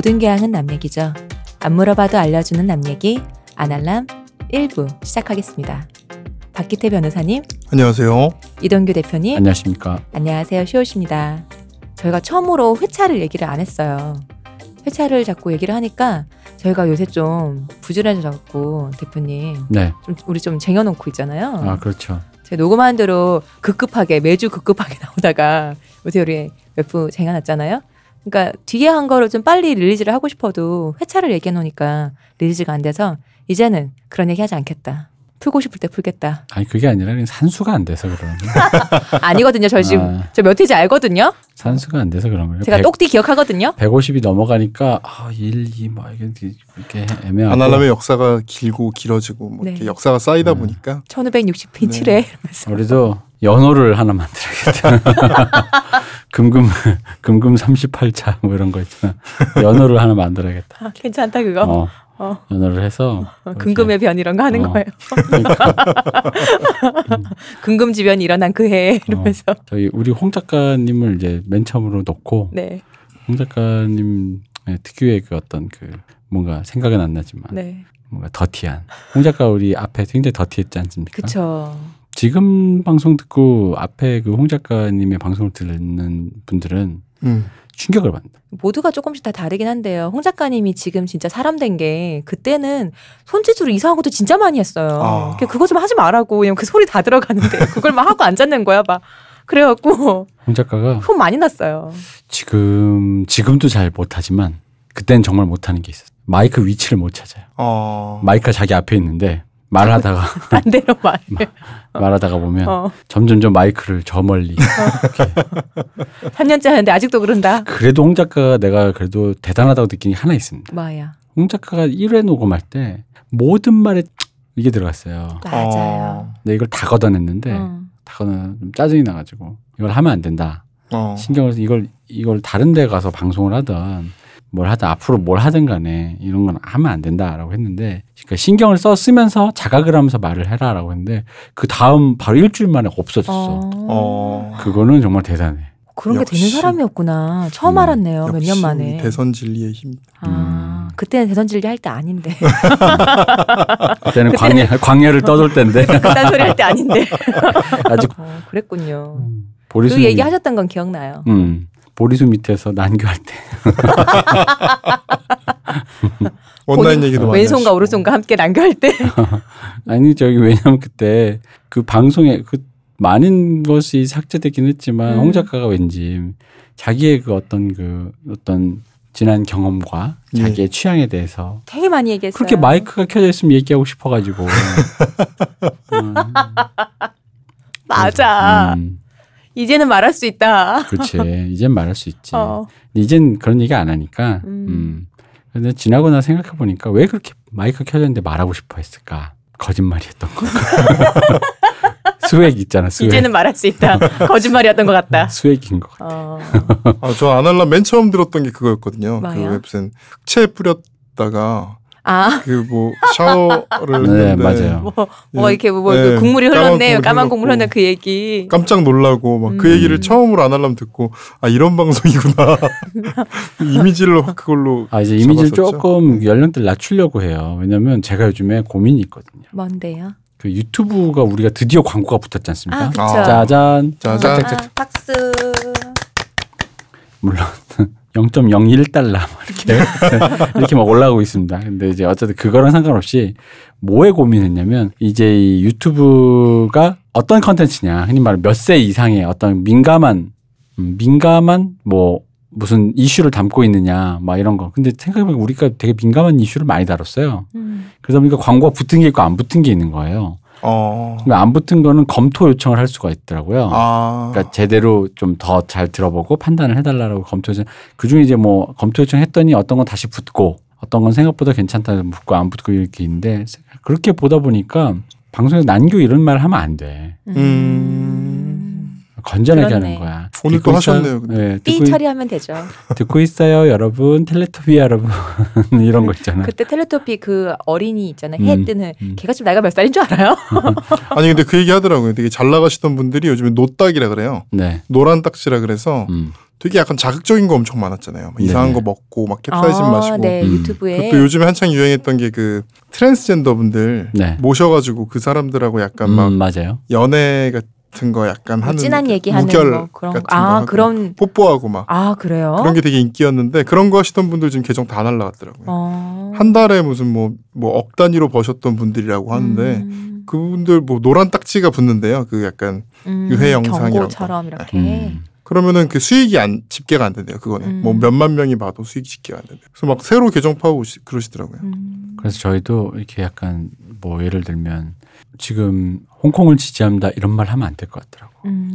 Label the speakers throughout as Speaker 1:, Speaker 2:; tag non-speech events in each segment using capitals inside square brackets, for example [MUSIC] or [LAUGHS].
Speaker 1: 모든 교양은 남 얘기죠. 안 물어봐도 알려주는 남 얘기 아날람 1부 시작하겠습니다. 박기태 변호사님,
Speaker 2: 안녕하세요.
Speaker 1: 이동규 대표님,
Speaker 3: 안녕하십니까.
Speaker 1: 안녕하세요. 시옷입니다. 저희가 처음으로 회차를 얘기를 안 했어요. 회차를 자꾸 얘기를 하니까 저희가 요새 좀 부지런해져갖고 대표님
Speaker 3: 네.
Speaker 1: 좀 우리 좀 쟁여놓고 있잖아요.
Speaker 3: 아, 그렇죠.
Speaker 1: 제가 녹음한 대로 급급하게 매주 급급하게 [LAUGHS] 나오다가 요새 우리 몇 부 쟁여놨잖아요. 그러니까 뒤에 한 거를 좀 빨리 릴리즈를 하고 싶어도 회차를 얘기해 놓으니까 릴리즈가 안 돼서 이제는 그런 얘기 하지 않겠다. 풀고 싶을 때 풀겠다.
Speaker 3: 아니, 그게 아니라 그냥 산수가 안 돼서 그런 거예요. [LAUGHS]
Speaker 1: 아니거든요. 저 지금
Speaker 3: 아.
Speaker 1: 저몇 회지 알거든요.
Speaker 3: 산수가 안 돼서 그런 거예요.
Speaker 1: 제가
Speaker 3: 백-
Speaker 1: 똑띠 기억하거든요.
Speaker 3: 150이 넘어가니까 아, 1, 2, 뭐 이게 이렇게 애매하고
Speaker 2: 아날람의 역사가 길고 길어지고 뭐
Speaker 1: 네.
Speaker 2: 이렇게 역사가 쌓이다
Speaker 3: 네.
Speaker 2: 보니까
Speaker 1: 1560인치래
Speaker 2: 네.
Speaker 1: 이러면서.
Speaker 3: 우리도 연호를 하나 만들어야겠다. [LAUGHS] 금금 금금 38차 뭐 이런 거 있잖아. 연호를 하나 만들어야겠다.
Speaker 1: 아, 괜찮다 그거.
Speaker 3: 어,
Speaker 1: 어.
Speaker 3: 연호를 해서
Speaker 1: 어, 금금의 변 이런 거 하는
Speaker 3: 어.
Speaker 1: 거예요.
Speaker 3: 그러니까 [LAUGHS]
Speaker 1: 금금지변이 일어난 그 해에 이러면서.
Speaker 3: 저희 우리 홍 작가님을 이제 맨 처음으로 놓고
Speaker 1: 네,
Speaker 3: 홍 작가님 특유의 그 어떤 그 뭔가 생각은 안 나지만
Speaker 1: 네,
Speaker 3: 뭔가 더티한 홍 작가 우리 앞에 굉장히 더티했지 않습니까?
Speaker 1: 그쵸.
Speaker 3: 지금 방송 듣고 앞에 그 홍 작가님의 방송을 듣는 분들은
Speaker 2: 음.
Speaker 3: 충격을 받는다.
Speaker 1: 모두가 조금씩 다 다르긴 한데요. 홍 작가님이 지금 진짜 사람 된 게 그때는 손짓으로 이상한 것도 진짜 많이 했어요.
Speaker 2: 아.
Speaker 1: 그냥 그거 좀 하지 말라고. 왜냐면 그 소리 다 들어가는데 [LAUGHS] 그걸 막 하고 앉았는 거야, 막. 그래갖고
Speaker 3: 홍 작가가
Speaker 1: 혼 많이 났어요.
Speaker 3: 지금 지금도 잘 못하지만 그때는 정말 못하는 게 있었어. 마이크 위치를 못 찾아요.
Speaker 2: 어.
Speaker 3: 마이크가 자기 앞에 있는데 말하다가 [LAUGHS]
Speaker 1: 반대로 [LAUGHS] 말.
Speaker 3: 말하다가 보면
Speaker 1: 어.
Speaker 3: 점점점 마이크를 저 멀리
Speaker 1: 3년째 하는데 아직도 그런다.
Speaker 3: 그래도 홍 작가가 내가 그래도 대단하다고 느낀 게 하나 있습니다.
Speaker 1: 뭐야.
Speaker 3: 홍 작가가 1회 녹음할 때 모든 말에 이게 들어갔어요.
Speaker 1: 맞아요.
Speaker 2: 어.
Speaker 3: 근데 이걸 다 걷어냈는데
Speaker 1: 어.
Speaker 3: 다 걷어 좀 짜증이 나가지고 이걸 하면 안 된다.
Speaker 2: 어.
Speaker 3: 신경을 써 이걸 이걸 다른 데 가서 방송을 하든 뭘 하든 앞으로 뭘 하든 간에 이런 건 하면 안 된다라고 했는데 그러니까 신경을 써 쓰면서 자각을 하면서 말을 해라라고 했는데 그 다음 바로 일주일 만에 없어졌어.
Speaker 1: 어.
Speaker 2: 어.
Speaker 3: 그거는 정말 대단해.
Speaker 1: 그런 게 되는. 사람이었구나. 처음
Speaker 3: 음,
Speaker 1: 알았네요. 몇년
Speaker 2: 역시
Speaker 1: 만에.
Speaker 2: 대선 진리의 힘.
Speaker 1: 아,
Speaker 3: 음.
Speaker 1: 그때는 대선 진리 할 때 아닌데. [LAUGHS]
Speaker 3: 그때는 광야 광야를 떠돌 때인데 [LAUGHS]
Speaker 1: 그딴 소리 할 때 아닌데. [LAUGHS]
Speaker 3: 아직
Speaker 1: 어, 그랬군요.
Speaker 3: 음, 보리수
Speaker 1: 그 얘기 하셨던 건 기억나요.
Speaker 3: 음 보리수 밑에서 난교할 때 [LAUGHS]
Speaker 1: 본인
Speaker 2: 얘기도 많이
Speaker 1: 왼손과
Speaker 2: 하시고.
Speaker 1: 오른손과 함께 난교할 때. [LAUGHS]
Speaker 3: 아니 저기 왜냐면 그때 그 방송에 그 많은 것이 삭제되긴 했지만
Speaker 1: 음.
Speaker 3: 홍 작가가 왠지 자기의 그 어떤 그 어떤 지난 경험과
Speaker 2: 예.
Speaker 3: 자기의 취향에 대해서
Speaker 1: 되게 많이 얘기했어요.
Speaker 3: 그렇게 마이크가 켜져 있으면 얘기하고 싶어가지고 음, [LAUGHS]
Speaker 1: 맞아.
Speaker 3: 음,
Speaker 1: 이제는 말할 수 있다.
Speaker 3: 그렇지 [LAUGHS] 이젠 말할 수 있지
Speaker 1: 어.
Speaker 3: 이젠 그런 얘기 안 하니까
Speaker 1: 음.
Speaker 3: 음. 근데 지나고 나 생각해 보니까 왜 그렇게 마이크 켜져 있는데 말하고 싶어 했을까 거짓말이었던 건가 [LAUGHS] 수액 있잖아 수액
Speaker 1: 이제는 말할 수 있다. 거짓말이었던 것 같다. [LAUGHS]
Speaker 3: 수액인 것 같아
Speaker 1: 어.
Speaker 2: 아, 저 아날람 맨 처음 들었던 게 그거였거든요. 그
Speaker 1: 뭐요?
Speaker 2: 웹슨 흑채 뿌렸다가
Speaker 1: 아,
Speaker 2: 그 뭐 샤워를 [LAUGHS]
Speaker 3: 네,
Speaker 2: 했는데
Speaker 3: 맞아요.
Speaker 1: 뭐, 뭐
Speaker 2: 예.
Speaker 1: 이렇게 뭐
Speaker 2: 네,
Speaker 1: 국물이
Speaker 2: 까만
Speaker 1: 흘렀네.
Speaker 2: 국물이
Speaker 1: 까만 국물. 흘렀네. 그 얘기.
Speaker 2: 깜짝 놀라고 막그
Speaker 1: 음.
Speaker 2: 얘기를 처음으로 아날람 듣고 아 이런 방송이구나 [LAUGHS] 이미지를 확 그걸로
Speaker 3: 아 이제 이미지를
Speaker 2: 잡았었죠?
Speaker 3: 조금 연령대를 낮추려고 해요. 왜냐면 제가 요즘에 고민이 있거든요.
Speaker 1: 뭔데요?
Speaker 3: 그 유튜브가 우리가 드디어 광고가 붙었지 않습니까?
Speaker 1: 아.
Speaker 2: 아.
Speaker 3: 짜잔.
Speaker 2: 짜잔
Speaker 1: 아, 박수.
Speaker 3: 물론 0.01달러 이렇게 [LAUGHS] 이렇게 막 올라가고 있습니다. 근데 이제 어쨌든 그거랑 상관없이 뭐에 고민했냐면 이제 이 유튜브가 어떤 컨텐츠냐 흔히 말하는 몇세 이상의 어떤 민감한 음, 민감한 뭐 무슨 이슈를 담고 있느냐 막 이런 거. 근데 생각해보면 우리가 되게 민감한 이슈를 많이 다뤘어요.
Speaker 1: 음.
Speaker 3: 그러다 보니까 광고가 붙은 게 있고 안 붙은 게 있는 거예요.
Speaker 2: 어.
Speaker 3: 그러니까 안 붙은 거는 검토 요청을 할 수가 있더라고요.
Speaker 2: 아.
Speaker 3: 그러니까 제대로 좀 더 잘 들어보고 판단을 해달라고 검토 요청. 그 중에 이제 뭐 검토 요청했더니 어떤 건 다시 붙고 어떤 건 생각보다 괜찮다 붙고 안 붙고 이렇게 있는데 그렇게 보다 보니까 방송에서 난교 이런 말 하면 안 돼.
Speaker 2: 음.
Speaker 3: 건전하게
Speaker 1: 그렇네.
Speaker 3: 하는 거야.
Speaker 2: 오늘
Speaker 3: 듣고
Speaker 2: 또
Speaker 3: 있어요?
Speaker 2: 하셨네요.
Speaker 3: 네,
Speaker 1: 삐 처리하면 되죠. [LAUGHS]
Speaker 3: 듣고 있어요, 여러분. 텔레토비 여러분. [LAUGHS] 이런 거 있잖아.
Speaker 1: 그때 텔레토피 그 어린이 있잖아요.
Speaker 3: 음,
Speaker 1: 해 뜨는
Speaker 3: 음.
Speaker 1: 걔가 지금 나이가 몇 살인 줄 알아요? [LAUGHS]
Speaker 2: 아니 근데 그 얘기 하더라고요. 되게 잘 나가시던 분들이 요즘에 노딱이라 그래요.
Speaker 3: 네.
Speaker 2: 노란 딱지라 그래서
Speaker 3: 음.
Speaker 2: 되게 약간 자극적인 거 엄청 많았잖아요. 막 이상한
Speaker 3: 네네.
Speaker 2: 거 먹고 막 캡사이신
Speaker 1: 아,
Speaker 2: 마시고.
Speaker 1: 네,
Speaker 3: 음.
Speaker 1: 유튜브에
Speaker 2: 그것도 요즘에 한창 유행했던 게 그 트랜스젠더 분들
Speaker 3: 네.
Speaker 2: 모셔가지고 그 사람들하고 약간 막
Speaker 3: 음, 맞아요.
Speaker 2: 연애 같은 거 약간
Speaker 1: 뭐
Speaker 2: 하는
Speaker 1: 진한 얘기하는
Speaker 2: 무결
Speaker 1: 거 그런
Speaker 2: 같은
Speaker 1: 거. 거아 그런
Speaker 2: 뽀뽀하고 막
Speaker 1: 아 그래요?
Speaker 2: 그런 게 되게 인기였는데 그런 거 하시던 분들 지금 계정 다 날라갔더라고요.
Speaker 1: 어.
Speaker 2: 한 달에 무슨 뭐 뭐 억 단위로 버셨던 분들이라고 하는데
Speaker 1: 음,
Speaker 2: 그분들 뭐 노란 딱지가 붙는데요. 그 약간
Speaker 1: 음,
Speaker 2: 유해 영상이라고.
Speaker 1: 경고처럼 이렇게.
Speaker 3: 음.
Speaker 2: 그러면은 그 수익이 안 집계가 안 된대요. 그거는
Speaker 1: 음.
Speaker 2: 뭐 몇만 명이 봐도 수익 집계가 안 된대요. 그래서 막 새로 계정 파고 그러시더라고요.
Speaker 1: 음.
Speaker 3: 그래서 저희도 이렇게 약간 뭐 예를 들면 지금 홍콩을 지지합니다 이런 말 하면 안 될 것 같더라고.
Speaker 1: 음.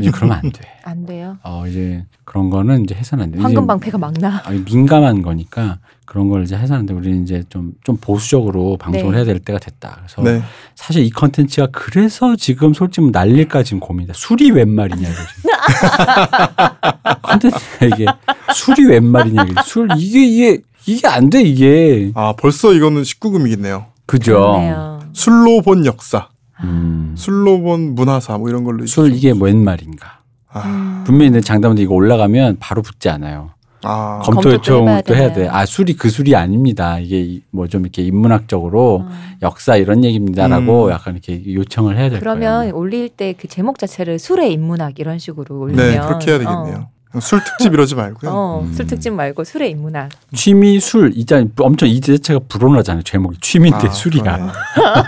Speaker 3: 이제 그러면 안 돼. [LAUGHS]
Speaker 1: 안 돼요.
Speaker 3: 어 이제 그런 거는 이제 해서는 안 돼.
Speaker 1: 황금 방패가 막 나.
Speaker 3: 아니, 민감한 거니까 그런 걸 이제 해서는 안 돼. 우리는 이제 좀 좀 보수적으로 방송을
Speaker 1: 네.
Speaker 3: 해야 될 때가 됐다. 그래서
Speaker 2: 네.
Speaker 3: 사실 이 컨텐츠가 그래서 지금 솔직히 날릴까 지금 고민이다. 술이 웬 말이냐 이거지. [LAUGHS] 컨텐츠가 이게 술이 웬 말이냐 술 이게 이게 이게 안 돼 이게
Speaker 2: 아 벌써 이거는 19금이겠네요.
Speaker 3: 그죠.
Speaker 1: 그렇네요.
Speaker 2: 술로 본 역사,
Speaker 3: 음.
Speaker 2: 술로 본 문화사 뭐 이런 걸로
Speaker 3: 술 이게 웬 말인가.
Speaker 2: 아,
Speaker 1: 음.
Speaker 3: 분명히 내 장담인데 이거 올라가면 바로 붙지 않아요.
Speaker 2: 아
Speaker 3: 검토 요청도 해야 돼.
Speaker 1: 되나요?
Speaker 3: 아 술이 그 술이 아닙니다. 이게 뭐 좀 이렇게 인문학적으로
Speaker 1: 음.
Speaker 3: 역사 이런 얘기입니다라고
Speaker 2: 음.
Speaker 3: 약간 이렇게 요청을 해야 될
Speaker 1: 그러면
Speaker 3: 거예요.
Speaker 1: 올릴 때 그 제목 자체를 술의 인문학 이런 식으로 올리면
Speaker 2: 네 그렇게 해야 되겠네요. 술 특집 이러지 말고요.
Speaker 1: 어, 어,
Speaker 3: 음.
Speaker 1: 술 특집 말고 술의 인문학.
Speaker 3: 취미 술 있잖아요. 엄청 이 자체가 불온하잖아요. 제목이 취미인데
Speaker 2: 아,
Speaker 3: 술이야.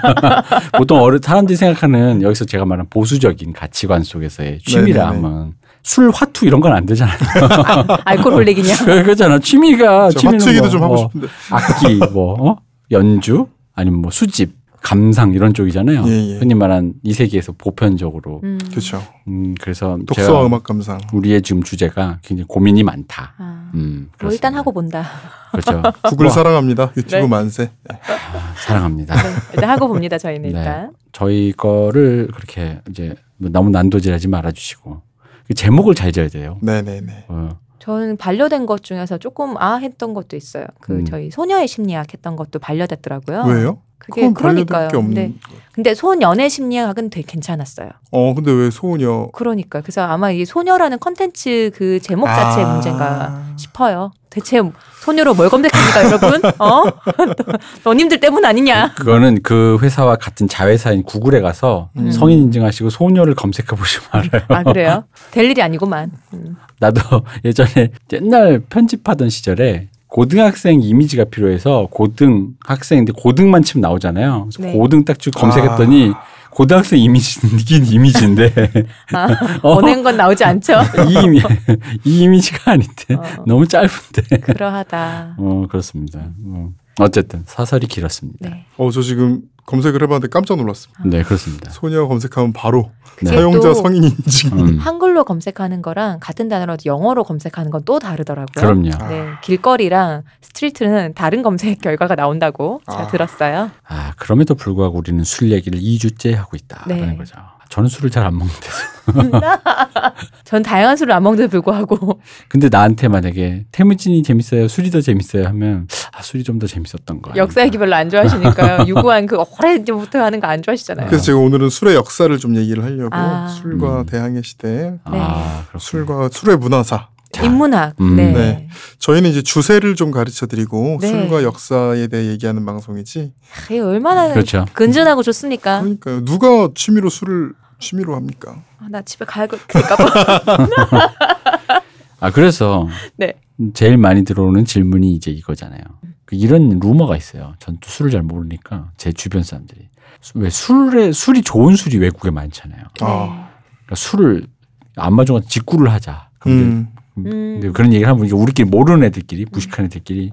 Speaker 3: [LAUGHS] 보통 어른 사람들이 생각하는 여기서 제가 말하는 보수적인 가치관 속에서의 취미라
Speaker 2: 네네네.
Speaker 3: 하면 술 화투 이런 건 안 되잖아요.
Speaker 1: 알코올 올리기냐? [LAUGHS]
Speaker 3: 그- 그렇잖아. 취미가
Speaker 2: 저
Speaker 3: 취미는
Speaker 2: 화투 얘기도
Speaker 3: 뭐,
Speaker 2: 좀 하고
Speaker 3: 뭐
Speaker 2: 싶은데.
Speaker 3: 악기 뭐 어? 연주 아니면 뭐 수집 감상 이런 쪽이잖아요.
Speaker 2: 예, 예.
Speaker 3: 흔히 말한 이 세계에서 보편적으로.
Speaker 1: 음.
Speaker 2: 그렇죠.
Speaker 3: 음, 그래서
Speaker 2: 독서와
Speaker 3: 제가
Speaker 2: 음악 감상.
Speaker 3: 우리의 지금 주제가 굉장히 고민이 많다.
Speaker 1: 아,
Speaker 3: 음,
Speaker 1: 뭐 일단
Speaker 3: 그렇습니다.
Speaker 1: 하고 본다.
Speaker 3: 그렇죠. [LAUGHS]
Speaker 2: 구글
Speaker 3: 뭐,
Speaker 2: 사랑합니다. 유튜브
Speaker 1: 네.
Speaker 2: 만세.
Speaker 3: 아, 사랑합니다.
Speaker 1: 네, 일단 하고 봅니다. 저희는
Speaker 3: 네.
Speaker 1: 일단.
Speaker 3: 저희 거를 그렇게 이제 뭐 너무 난도질하지 말아주시고 그 제목을 잘 지어야 돼요.
Speaker 2: 네네네.
Speaker 3: 어,
Speaker 1: 저는 반려된 것 중에서 조금 아 했던 것도 있어요. 그
Speaker 3: 음.
Speaker 1: 저희 소녀의 심리학 했던 것도 반려됐더라고요.
Speaker 2: 왜요?
Speaker 1: 그게 그러니까요.
Speaker 2: 게 없는.
Speaker 1: 근데 근데 소년의 심리학은 되게 괜찮았어요.
Speaker 2: 어 근데 왜 소녀?
Speaker 1: 그러니까 그래서 아마 이 소녀라는 컨텐츠 그 제목 자체의
Speaker 2: 아.
Speaker 1: 문제인가 싶어요. 대체 소녀로 뭘 검색합니까, 여러분? 어? [LAUGHS] 너님들 때문 아니냐?
Speaker 3: 그거는 그 회사와 같은 자회사인 구글에 가서
Speaker 2: 음.
Speaker 3: 성인 인증하시고 소녀를 검색해 보시면 알아요.
Speaker 1: 아 그래요? 될 일이 아니구만. 음.
Speaker 3: 나도 예전에 옛날 편집하던 시절에 고등학생 이미지가 필요해서 고등학생인데 고등만 치면 나오잖아요. 그래서
Speaker 1: 네.
Speaker 3: 고등 딱 쭉 검색했더니 고등학생 이미지긴 이미지인데 [LAUGHS]
Speaker 1: 아,
Speaker 3: 어,
Speaker 1: 보낸 건 나오지 않죠? [LAUGHS]
Speaker 3: 이, 이미, 이 이미지가 아닌데
Speaker 1: 어.
Speaker 3: 너무 짧은데.
Speaker 1: 그러하다.
Speaker 3: 어 그렇습니다. 어, 어쨌든 사설이 길었습니다. 네,
Speaker 1: 네.
Speaker 2: 어 저 지금 검색을 해봤는데 깜짝 놀랐습니다.
Speaker 3: 그렇습니다.
Speaker 2: 소녀 검색하면 바로
Speaker 3: 네.
Speaker 2: 사용자
Speaker 1: 또
Speaker 2: 성인 인증.
Speaker 3: 음, [LAUGHS]
Speaker 1: 한글로 검색하는 거랑 같은 단어로 영어로 검색하는 건 또 다르더라고요.
Speaker 3: 그럼요.
Speaker 1: 네, 길거리랑 street는 다른 검색 결과가 나온다고 제가
Speaker 2: 아.
Speaker 1: 들었어요.
Speaker 3: 아 그럼에도 불구하고 우리는 술 얘기를 2주째 하고 있다라는
Speaker 1: 네.
Speaker 3: 거죠. 저는 술을 잘 안 먹는데서. [LAUGHS]
Speaker 1: 전 다양한 술을 안 먹는데도 불구하고
Speaker 3: 근데 나한테 만약에 태무진이 재밌어요, 술이 더 재밌어요 하면 아 술이 좀 더 재밌었던 거야.
Speaker 1: 역사 얘기 별로 안 좋아하시니까요. [LAUGHS] 유구한 그 오래전부터 하는 거 안 좋아하시잖아요.
Speaker 2: 그래서 제가 오늘은 술의 역사를 좀 얘기를 하려고
Speaker 1: 아.
Speaker 2: 술과
Speaker 3: 음.
Speaker 2: 대항해 시대,
Speaker 3: 아 그렇군요.
Speaker 2: 술과 술의 문화사.
Speaker 3: 자,
Speaker 1: 인문학.
Speaker 3: 음.
Speaker 1: 네.
Speaker 2: 네. 저희는 이제 주세를 좀 가르쳐 드리고
Speaker 1: 네.
Speaker 2: 술과 역사에 대해 얘기하는 방송이지.
Speaker 1: 이게 얼마나
Speaker 3: 그렇죠.
Speaker 1: 근전하고 좋습니까?
Speaker 2: 그러니까요. 누가 취미로 술을 취미로 합니까?
Speaker 1: 아, 나 집에 가야겠다. 봐. [LAUGHS]
Speaker 3: 아 그래서
Speaker 1: 네.
Speaker 3: 제일 많이 들어오는 질문이 이제 이거잖아요. 그 이런 루머가 있어요. 전 또 술을 잘 모르니까 제 주변 사람들이 수- 왜 술에 술이 좋은 술이 외국에 많잖아요.
Speaker 1: 네.
Speaker 2: 아.
Speaker 3: 그러니까 술을 안마중한 직구를 하자. 근데,
Speaker 2: 음.
Speaker 1: 음.
Speaker 3: 근데 그런 얘기를 하면 우리끼리 모르는 애들끼리 무식한 애들끼리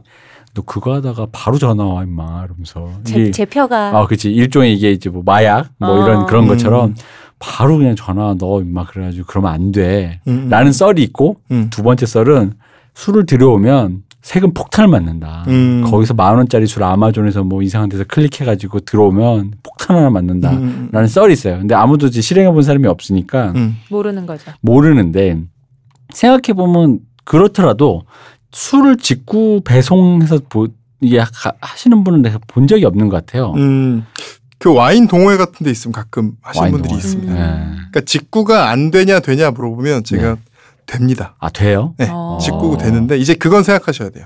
Speaker 3: 너 그거 하다가 바로 전화 와 임마 이러면서
Speaker 1: 제,
Speaker 3: 이게
Speaker 1: 제표가
Speaker 3: 아 그렇지 일종의 이게 이제 뭐 마약 뭐
Speaker 1: 어.
Speaker 3: 이런 그런
Speaker 2: 음.
Speaker 3: 것처럼 바로 그냥 전화 너 임마 그래가지고 그러면 안 돼.
Speaker 2: 음.
Speaker 3: 라는 썰이 있고
Speaker 2: 음.
Speaker 3: 두 번째 썰은 술을 들여오면 세금 폭탄을 맞는다.
Speaker 2: 음.
Speaker 3: 거기서 만 원짜리 술 아마존에서 뭐 이상한 데서 클릭해가지고 들어오면 폭탄 하나 맞는다.
Speaker 2: 음.
Speaker 3: 라는 썰이 있어요. 근데 아무도 이제 실행해 본 사람이 없으니까
Speaker 2: 음.
Speaker 1: 모르는 거죠.
Speaker 3: 모르는데 생각해 보면 그렇더라도 술을 직구 배송해서 보, 이게 하- 하시는 분은 내가 본 적이 없는 것 같아요.
Speaker 2: 음. 그 와인 동호회 같은 데 있으면 가끔 하시는 분들이
Speaker 3: 동호회.
Speaker 2: 있습니다.
Speaker 1: 음.
Speaker 3: 네.
Speaker 2: 그러니까 직구가 안 되냐 되냐 물어보면 제가 됩니다.
Speaker 3: 아 돼요?
Speaker 2: 네.
Speaker 1: 어.
Speaker 2: 직구 되는데 이제 그건 생각하셔야 돼요.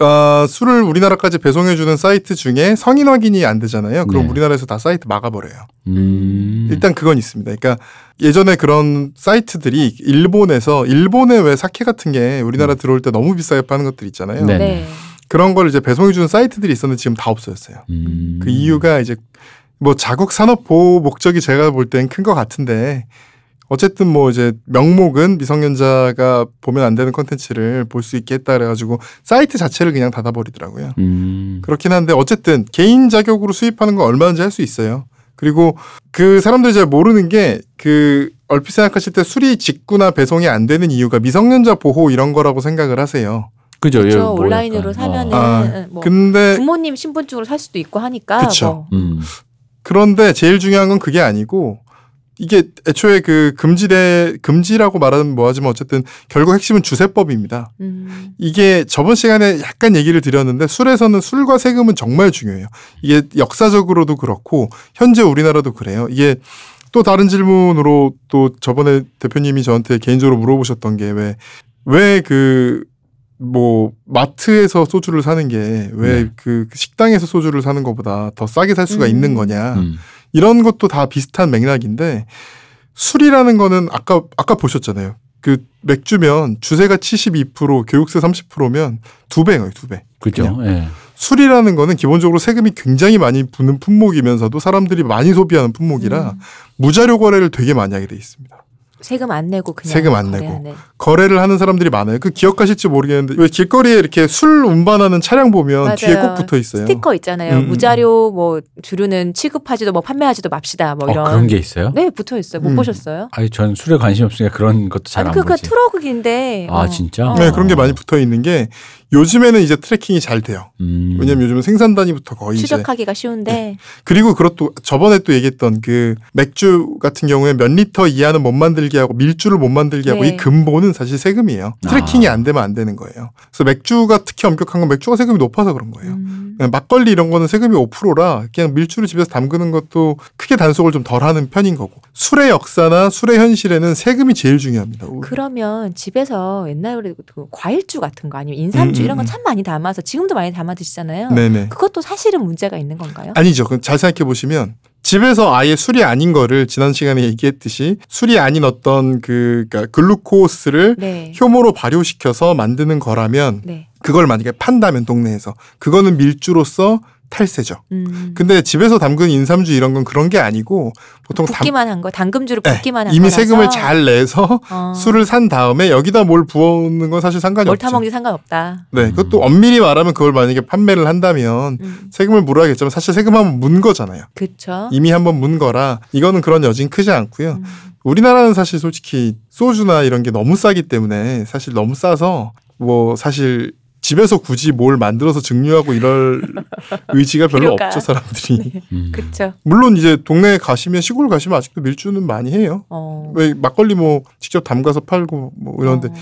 Speaker 2: 어, 술을 우리나라까지 배송해주는 사이트 중에 성인 확인이 안 되잖아요. 그럼
Speaker 3: 네.
Speaker 2: 우리나라에서 다 사이트 막아버려요.
Speaker 3: 음.
Speaker 2: 일단 그건 있습니다. 그러니까 예전에 그런 사이트들이 일본에서 일본에 왜 사케 같은 게 우리나라 들어올 때 너무 비싸게 파는 것들 있잖아요.
Speaker 3: 음. 네.
Speaker 1: 네.
Speaker 2: 그런 걸 이제 배송해주는 사이트들이 있었는데 지금 다 없어졌어요.
Speaker 3: 음.
Speaker 2: 그 이유가 이제 뭐 자국 산업 보호 목적이 제가 볼 땐 큰 것 같은데 어쨌든 뭐 이제 명목은 미성년자가 보면 안 되는 콘텐츠를 볼 수 있게 했다 그래가지고 사이트 자체를 그냥 닫아버리더라고요.
Speaker 3: 음.
Speaker 2: 그렇긴 한데 어쨌든 개인 자격으로 수입하는 건 얼마든지 할 수 있어요. 그리고 그 사람들이 잘 모르는 게 그 얼핏 생각하실 때 술이 직구나 배송이 안 되는 이유가 미성년자 보호 이런 거라고 생각을 하세요.
Speaker 3: 그죠.
Speaker 1: 그렇죠.
Speaker 3: 이거 뭐
Speaker 1: 온라인으로
Speaker 3: 약간,
Speaker 1: 사면은
Speaker 2: 아,
Speaker 1: 뭐
Speaker 2: 근데
Speaker 1: 부모님 신분증으로 살 수도 있고 하니까
Speaker 2: 그쵸.
Speaker 1: 뭐.
Speaker 3: 어. 음.
Speaker 2: 그런데 제일 중요한 건 그게 아니고 이게 애초에 그 금지돼 금지라고 말하면 뭐하지만 어쨌든 결국 핵심은 주세법입니다.
Speaker 1: 음.
Speaker 2: 이게 저번 시간에 약간 얘기를 드렸는데 술에서는 술과 세금은 정말 중요해요. 이게 역사적으로도 그렇고 현재 우리나라도 그래요. 이게 또 다른 질문으로 또 저번에 대표님이 저한테 개인적으로 물어보셨던 게 왜 왜 그 뭐 마트에서 소주를 사는 게왜
Speaker 3: 네.
Speaker 2: 그 식당에서 소주를 사는 것보다 더 싸게 살 수가
Speaker 1: 음.
Speaker 2: 있는 거냐
Speaker 3: 음.
Speaker 2: 이런 것도 다 비슷한 맥락인데 술이라는 거는 아까 아까 보셨잖아요. 그 맥주면 주세가 72% 교육세 30%면 두 배예요, 두 배.
Speaker 3: 그죠. 예.
Speaker 2: 술이라는 거는 기본적으로 세금이 굉장히 많이 부는 품목이면서도 사람들이 많이 소비하는 품목이라
Speaker 1: 음.
Speaker 2: 무자료 거래를 되게 많이 하게 돼 있습니다.
Speaker 1: 세금 안 내고 그냥
Speaker 2: 세금 안 내고.
Speaker 1: 거래하는.
Speaker 2: 거래를 하는 사람들이 많아요. 그 기억하실지 모르겠는데 왜 길거리에 이렇게 술 운반하는 차량 보면
Speaker 1: 맞아요.
Speaker 2: 뒤에 꼭 붙어 있어요.
Speaker 1: 스티커 있잖아요.
Speaker 2: 음, 음,
Speaker 1: 무자료 뭐 주류는 취급하지도 뭐 판매하지도 맙시다 뭐
Speaker 3: 어,
Speaker 1: 이런.
Speaker 3: 그런 게 있어요?
Speaker 1: 네 붙어 있어요. 못
Speaker 2: 음.
Speaker 1: 보셨어요?
Speaker 3: 아니 전 술에 관심 없으니까 그런 것도 잘
Speaker 1: 아니
Speaker 3: 안
Speaker 1: 그그
Speaker 3: 보지.
Speaker 1: 트럭인데.
Speaker 3: 아
Speaker 1: 어.
Speaker 3: 진짜?
Speaker 1: 어.
Speaker 2: 네, 그런 게 많이 붙어 있는 게 요즘에는 이제 tracking이 잘 돼요.
Speaker 3: 음.
Speaker 2: 왜냐면 요즘은 생산 단위부터 거의
Speaker 1: 추적하기가 쉬운데.
Speaker 2: 그리고 그것도 저번에 또 얘기했던 그 맥주 같은 경우에 몇 리터 이하는 못 만들게 하고 밀주를 못 만들게 하고
Speaker 1: 네.
Speaker 2: 이 근본은 사실 세금이에요. tracking이
Speaker 3: 아.
Speaker 2: 안 되면 안 되는 거예요. 그래서 맥주가 특히 엄격한 건 맥주가 세금이 높아서 그런 거예요.
Speaker 1: 음.
Speaker 2: 막걸리 이런 거는 세금이 5%라 그냥 밀주를 집에서 담그는 것도 크게 단속을 좀 덜 하는 편인 거고 술의 역사나 술의 현실에는 세금이 제일 중요합니다.
Speaker 1: 그러면 집에서 옛날에 그 과일주 같은 거 아니면 인삼주
Speaker 2: 음,
Speaker 1: 이런
Speaker 2: 음,
Speaker 1: 거참 많이 담아서 지금도 많이 담아 드시잖아요.
Speaker 2: 네네.
Speaker 1: 그것도 사실은 문제가 있는 건가요?
Speaker 2: 아니죠. 그잘 생각해 보시면 집에서 아예 술이 아닌 거를 지난 시간에 얘기했듯이 술이 아닌 어떤 그 그러니까 글루코스를
Speaker 1: 네.
Speaker 2: 효모로 발효시켜서 만드는 거라면
Speaker 1: 네.
Speaker 2: 그걸 만약에 판다면 동네에서 그거는 밀주로서 탈세죠.
Speaker 1: 음.
Speaker 2: 근데 집에서 담근 인삼주 이런 건 그런 게 아니고 보통 담,
Speaker 1: 붓기만 한 거, 당금주를
Speaker 2: 네,
Speaker 1: 붓기만 한
Speaker 2: 이미
Speaker 1: 거라서
Speaker 2: 세금을 잘 내서
Speaker 1: 어.
Speaker 2: 술을 산 다음에 여기다 뭘 부어놓는 건 사실 상관이
Speaker 1: 뭘
Speaker 2: 없죠.
Speaker 1: 타먹지 상관없다.
Speaker 2: 네, 그것도 엄밀히 말하면 그걸 만약에 판매를 한다면
Speaker 1: 음.
Speaker 2: 세금을 물어야겠지만 사실 세금 한번 문 거잖아요.
Speaker 1: 그쵸.
Speaker 2: 이미 한번 문 거라 이거는 그런 여진 크지 않고요.
Speaker 1: 음.
Speaker 2: 우리나라는 사실 솔직히 소주나 이런 게 너무 싸기 때문에 사실 너무 싸서 뭐 사실 집에서 굳이 뭘 만들어서 증류하고 이럴 [LAUGHS] 의지가 별로
Speaker 1: 필요가.
Speaker 2: 없죠 사람들이.
Speaker 3: 음.
Speaker 1: 그쵸.
Speaker 2: 물론 이제 동네에 가시면 시골 가시면 아직도 밀주는 많이 해요.
Speaker 1: 어.
Speaker 2: 왜 막걸리 뭐 직접 담가서 팔고 뭐 이런데
Speaker 1: 어.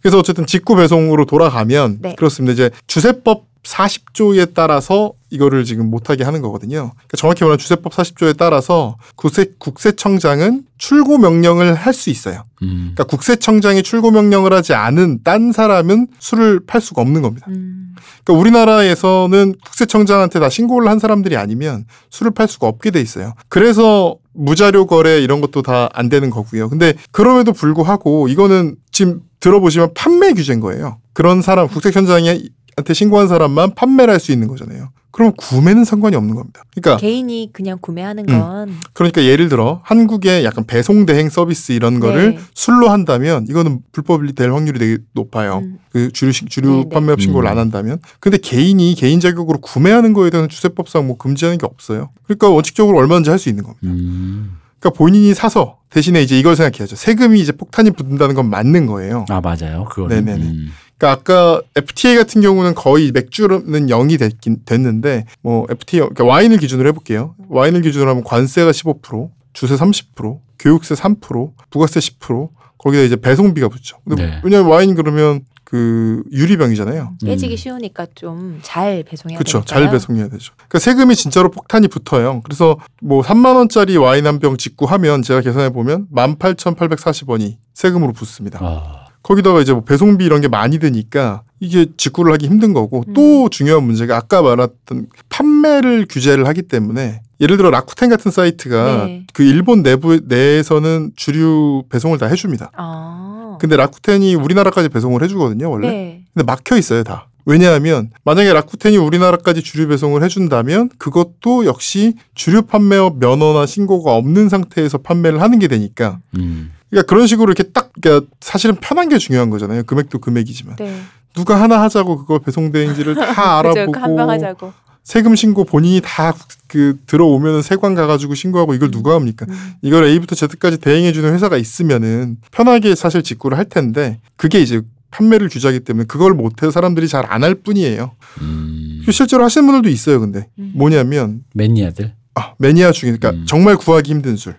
Speaker 2: 그래서 어쨌든 직구 배송으로 돌아가면
Speaker 1: 네.
Speaker 2: 그렇습니다. 이제 주세법 40조에 따라서 이거를 지금 못하게 하는 거거든요. 그러니까 정확히 말하면 주세법 40조에 따라서 국세, 국세청장은 출고 명령을 할 수 있어요.
Speaker 3: 음.
Speaker 2: 그러니까 국세청장이 출고 명령을 하지 않은 딴 사람은 술을 팔 수가 없는 겁니다.
Speaker 1: 음.
Speaker 2: 그러니까 우리나라에서는 국세청장한테 다 신고를 한 사람들이 아니면 술을 팔 수가 없게 돼 있어요. 그래서 무자료 거래 이런 것도 다 안 되는 거고요. 근데 그럼에도 불구하고 이거는 지금 들어보시면 판매 규제인 거예요. 그런 사람 국세청장한테 신고한 사람만 판매를 할 수 있는 거잖아요. 그럼 구매는 상관이 없는 겁니다. 그러니까
Speaker 1: 개인이 그냥 구매하는
Speaker 2: 음.
Speaker 1: 건
Speaker 2: 그러니까 예를 들어 한국의 약간 배송 대행 서비스 이런 거를
Speaker 1: 네.
Speaker 2: 술로 한다면 이거는 불법이 될 확률이 되게 높아요.
Speaker 1: 음.
Speaker 2: 그 주류 시- 주류
Speaker 1: 네, 네.
Speaker 2: 판매업 신고를
Speaker 3: 음.
Speaker 2: 안 한다면. 근데 개인이 개인 자격으로 구매하는 거에 대한 주세법상 뭐 금지하는 게 없어요. 그러니까 원칙적으로 얼마든지 할 수 있는 겁니다.
Speaker 3: 음.
Speaker 2: 그러니까 본인이 사서 대신에 이제 이걸 생각해야죠. 세금이 이제 폭탄이 붙는다는 건 맞는 거예요.
Speaker 3: 아 맞아요. 그거는.
Speaker 2: 네네네.
Speaker 3: 음.
Speaker 2: 그러니까 아까 FTA 같은 경우는 거의 맥주는 0이 됐긴 됐는데 뭐 FTA 그러니까 와인을 기준으로 해볼게요. 와인을 기준으로 하면 관세가 15%, 주세 30%, 교육세 3%, 부가세 10%, 거기다 이제 배송비가 붙죠.
Speaker 3: 네.
Speaker 2: 왜냐면 와인 그러면 그 유리병이잖아요.
Speaker 1: 깨지기
Speaker 3: 음.
Speaker 1: 쉬우니까 좀 잘 배송해야
Speaker 2: 그렇죠.
Speaker 1: 되니까요.
Speaker 2: 잘 배송해야 되죠. 그러니까 세금이 진짜로 폭탄이 붙어요. 그래서 뭐 3만 원짜리 와인 한 병 직구하면 제가 계산해 보면 18,840원이 세금으로 붙습니다.
Speaker 3: 아,
Speaker 2: 거기다가 이제 뭐 배송비 이런 게 많이 드니까 이게 직구를 하기 힘든 거고
Speaker 1: 음.
Speaker 2: 또 중요한 문제가 아까 말했던 판매를 규제를 하기 때문에 예를 들어 라쿠텐 같은 사이트가
Speaker 1: 네.
Speaker 2: 그 일본 내부 내에서는 주류 배송을 다 해줍니다.
Speaker 1: 아.
Speaker 2: 근데 라쿠텐이 우리나라까지 배송을 해주거든요 원래.
Speaker 1: 네.
Speaker 2: 근데 막혀 있어요 다. 왜냐하면 만약에 라쿠텐이 우리나라까지 주류 배송을 해준다면 그것도 역시 주류 판매업 면허나 신고가 없는 상태에서 판매를 하는 게 되니까
Speaker 3: 음.
Speaker 2: 그러니까 그런 식으로 이렇게 딱 그러니까 사실은 편한 게 중요한 거잖아요. 금액도 금액이지만
Speaker 1: 네.
Speaker 2: 누가 하나 하자고 그거 배송대행지를 [LAUGHS] 다. 알아보고
Speaker 1: 한방 하자고.
Speaker 2: 세금 신고 본인이 다 그 들어오면은 세관 가가지고 신고하고 이걸 누가 합니까?
Speaker 1: 음.
Speaker 2: 이걸 A부터 Z까지 대행해주는 회사가 있으면은 편하게 사실 직구를 할 텐데 그게 이제 판매를 규제하기 때문에 그걸 못해서 사람들이 잘 안 할 뿐이에요.
Speaker 3: 음.
Speaker 2: 실제로 하시는 분들도 있어요. 근데
Speaker 1: 음.
Speaker 2: 뭐냐면
Speaker 3: 매니아들.
Speaker 2: 아, 매니아 중에 그러니까
Speaker 3: 음.
Speaker 2: 정말 구하기 힘든 술.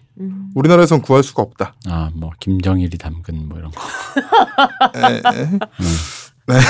Speaker 1: 음.
Speaker 2: 우리나라에선 구할 수가 없다.
Speaker 3: 아, 뭐 김정일이 담근 뭐 이런 거.
Speaker 2: 에, 에. 네. [LAUGHS]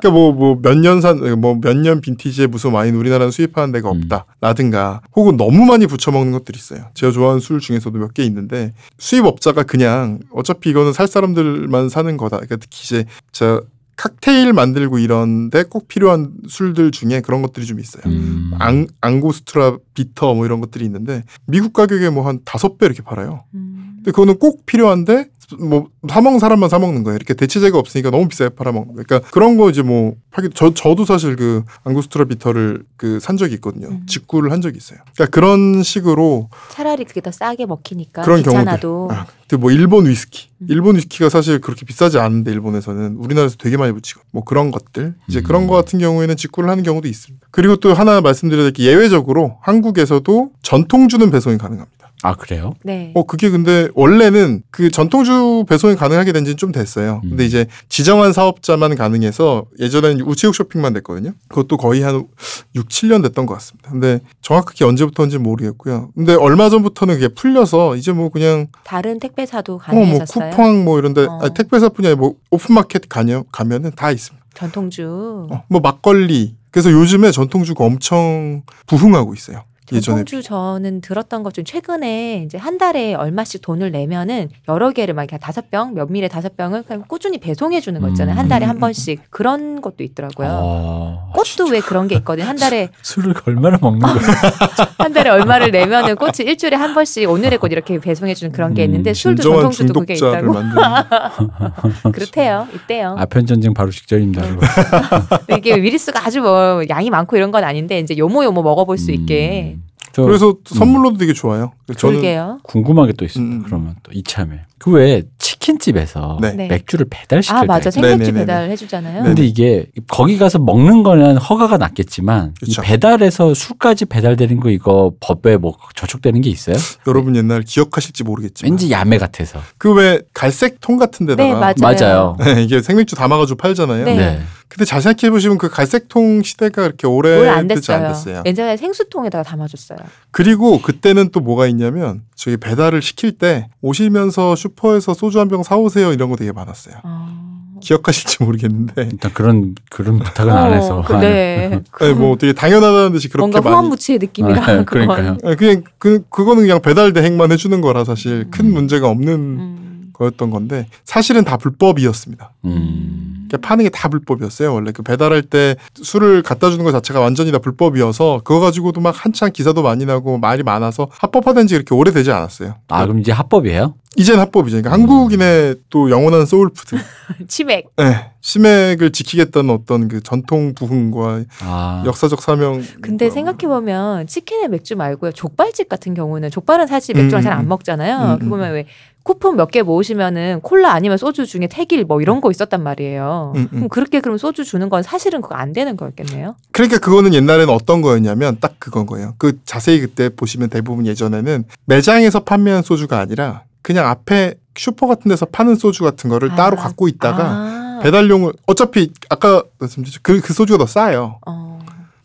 Speaker 2: 그러니까 뭐 뭐 몇 년산 뭐 몇 년 빈티지의 무슨 와인 우리나라는 수입하는 데가
Speaker 3: 음.
Speaker 2: 없다라든가 혹은 너무 많이 부쳐 먹는 것들이 있어요. 제가 좋아하는 술 중에서도 몇 개 있는데 수입업자가 그냥 어차피 이거는 살 사람들만 사는 거다. 그러니까 특히 이제 저 칵테일 만들고 이런데 꼭 필요한 술들 중에 그런 것들이 좀 있어요.
Speaker 3: 음.
Speaker 2: 앙, 앙고스트라 비터 뭐 이런 것들이 있는데 미국 가격에 뭐 한 다섯 배 이렇게 팔아요.
Speaker 1: 음.
Speaker 2: 근데 그거는 꼭 필요한데 뭐 사먹는 사람만 사먹는 거예요. 이렇게 대체제가 없으니까 너무 비싸게 팔아먹는 거예요. 그러니까 그런 거 이제 뭐 하기 저 저도 사실 그 앙구스트라 비터를 그 산 적이 있거든요.
Speaker 1: 음.
Speaker 2: 직구를 한 적이 있어요. 그러니까 그런 식으로
Speaker 1: 차라리 그게 더 싸게 먹히니까
Speaker 2: 그런
Speaker 1: 귀찮아도
Speaker 2: 아, 그뭐 일본 위스키,
Speaker 1: 음.
Speaker 2: 일본 위스키가 사실 그렇게 비싸지 않은데 일본에서는 우리나라에서 되게 많이 붙이고 뭐 그런 것들 이제
Speaker 3: 음.
Speaker 2: 그런 거 같은 경우에는 직구를 하는 경우도 있습니다. 그리고 또 하나 말씀드려야 될 게 예외적으로 한국에서도 전통주는 배송이 가능합니다.
Speaker 3: 아, 그래요?
Speaker 1: 네.
Speaker 2: 어 그게 근데 원래는 그 전통주 배송이 가능하게 된 지는 좀 됐어요.
Speaker 3: 음.
Speaker 2: 근데 이제 지정한 사업자만 가능해서 예전에는 우체국 쇼핑만 됐거든요. 그것도 거의 한 6, 7년 됐던 것 같습니다. 근데 정확하게 언제부터인지 모르겠고요. 근데 얼마 전부터는 그게 풀려서 이제 뭐 그냥
Speaker 1: 다른 택배사도 가능해졌어요.
Speaker 2: 쿠팡 뭐 이런데
Speaker 1: 어.
Speaker 2: 아니, 택배사뿐이 아니라 뭐 오픈마켓 가면 가면은 다 있습니다.
Speaker 1: 전통주.
Speaker 2: 어, 뭐 막걸리. 그래서 요즘에 전통주가 엄청 부흥하고 있어요. 예전에
Speaker 1: 전통주 저는 들었던 것 중 최근에 이제 한 달에 얼마씩 돈을 내면은 여러 개를 막 다섯 병, 면밀의 다섯 병을 그냥 꾸준히 배송해 주는 거 있잖아요. 한 달에
Speaker 2: 음.
Speaker 1: 한 번씩 그런 것도 있더라고요.
Speaker 3: 아,
Speaker 1: 꽃도 왜 그런 게 있거든요. 한 달에 [LAUGHS]
Speaker 3: 술을 얼마나 먹는 거야? [LAUGHS]
Speaker 1: 한 달에 얼마를 내면은 꽃이 일주일에 한 번씩 오늘의 꽃 이렇게 배송해 주는 그런 게
Speaker 3: 음,
Speaker 1: 있는데 술도
Speaker 2: 진정한
Speaker 1: 전통주도 그게 있다고. [LAUGHS] 그렇대요. 있대요.
Speaker 3: 아편 전쟁 바로 직전입니다.
Speaker 1: 이게 위리스가 아주 뭐 양이 많고 이런 건 아닌데 이제 요모 요모 먹어볼 수 있게
Speaker 3: 음. 저
Speaker 2: 그래서 선물로도 되게 좋아요. 저는
Speaker 1: 그러게요.
Speaker 3: 궁금한 게 또 있습니다.
Speaker 2: 음.
Speaker 3: 그러면 또 이참에 그 외에 치킨집에서
Speaker 2: 네.
Speaker 1: 네.
Speaker 3: 맥주를 배달시킬 아때
Speaker 1: 맞아 생맥주. 배달 해주잖아요.
Speaker 3: 근데 이게 거기 가서 먹는 거는 허가가 났겠지만. 이 배달해서 술까지 배달되는 거 이거 법에 뭐 저촉되는 게 있어요?
Speaker 2: 여러분 옛날 기억하실지 모르겠지만
Speaker 3: 왠지 야매 같아서.
Speaker 2: 그 왜 갈색 통 같은
Speaker 1: 네
Speaker 2: 데다가
Speaker 3: 맞아요.
Speaker 1: 맞아요.
Speaker 2: 네, 이게 생맥주 담아가지고 팔잖아요.
Speaker 1: 네.
Speaker 3: 네.
Speaker 2: 근데 잘 생각해 보시면 그 갈색 통 시대가 그렇게 오래
Speaker 1: 안
Speaker 2: 되지
Speaker 1: 됐어요.
Speaker 2: 않았어요.
Speaker 1: 예전에 생수통에다가 담아줬어요.
Speaker 2: 그리고 그때는 또 뭐가 있냐면 저희 배달을 시킬 때 오시면서 슈퍼에서 소주 한 병 사오세요 이런 거 되게 많았어요.
Speaker 1: 아.
Speaker 2: 기억하실지 모르겠는데
Speaker 3: 일단 그런 그런 부탁은 안 해서.
Speaker 1: 어, 그, 네. [LAUGHS]
Speaker 2: 네, 뭐 되게 당연하다는 듯이 그렇게
Speaker 1: 뭔가
Speaker 2: 많이
Speaker 1: 후안무치의 느낌이라.
Speaker 3: 네, 그러니까요.
Speaker 2: 네, 그냥 그 그거는 그냥 배달 대행만 해주는 거라 사실 큰
Speaker 3: 음.
Speaker 2: 문제가 없는
Speaker 1: 음.
Speaker 2: 거였던 건데 사실은 다 불법이었습니다.
Speaker 3: 음.
Speaker 2: 그러니까 파는 게 다 불법이었어요. 원래 그 배달할 때 술을 갖다 주는 것 자체가 완전히 다 불법이어서 그거 가지고도 막 한창 기사도 많이 나고 말이 많아서 합법화된 지 그렇게 오래되지 않았어요.
Speaker 3: 아 그럼 이제 합법이에요?
Speaker 2: 이젠 합법이죠. 그러니까 한국인의 또 영원한 soul food. [LAUGHS]
Speaker 1: 치맥.
Speaker 2: 네. 치맥을 지키겠다는 어떤 그 전통 부흥과
Speaker 3: 아
Speaker 2: 역사적 사명.
Speaker 1: 근데
Speaker 2: 뭐,
Speaker 1: 생각해 보면 치킨에 맥주 말고요. 족발집 같은 경우는 족발은 사실 맥주랑
Speaker 2: 음,
Speaker 1: 잘안
Speaker 2: 음.
Speaker 1: 먹잖아요.
Speaker 2: 음,
Speaker 1: 그
Speaker 2: 음.
Speaker 1: 보면 왜 쿠폰 몇 개 모으시면은 콜라 아니면 소주 중에 태길 뭐 이런 거 있었단 말이에요.
Speaker 2: 음, 음.
Speaker 1: 그럼 그렇게 그럼 소주 주는 건 사실은 그거 안 되는 거였겠네요.
Speaker 2: 그러니까 그거는 옛날에는 어떤 거였냐면 딱 그건 거예요. 그 자세히 그때 보시면 대부분 예전에는 매장에서 판매한 소주가 아니라 그냥 앞에 슈퍼 같은 데서 파는 소주 같은 거를 따로
Speaker 1: 아,
Speaker 2: 갖고 있다가
Speaker 1: 아.
Speaker 2: 배달용을 어차피 아까 말씀드렸죠 그, 그 소주가 더 싸요.
Speaker 1: 어.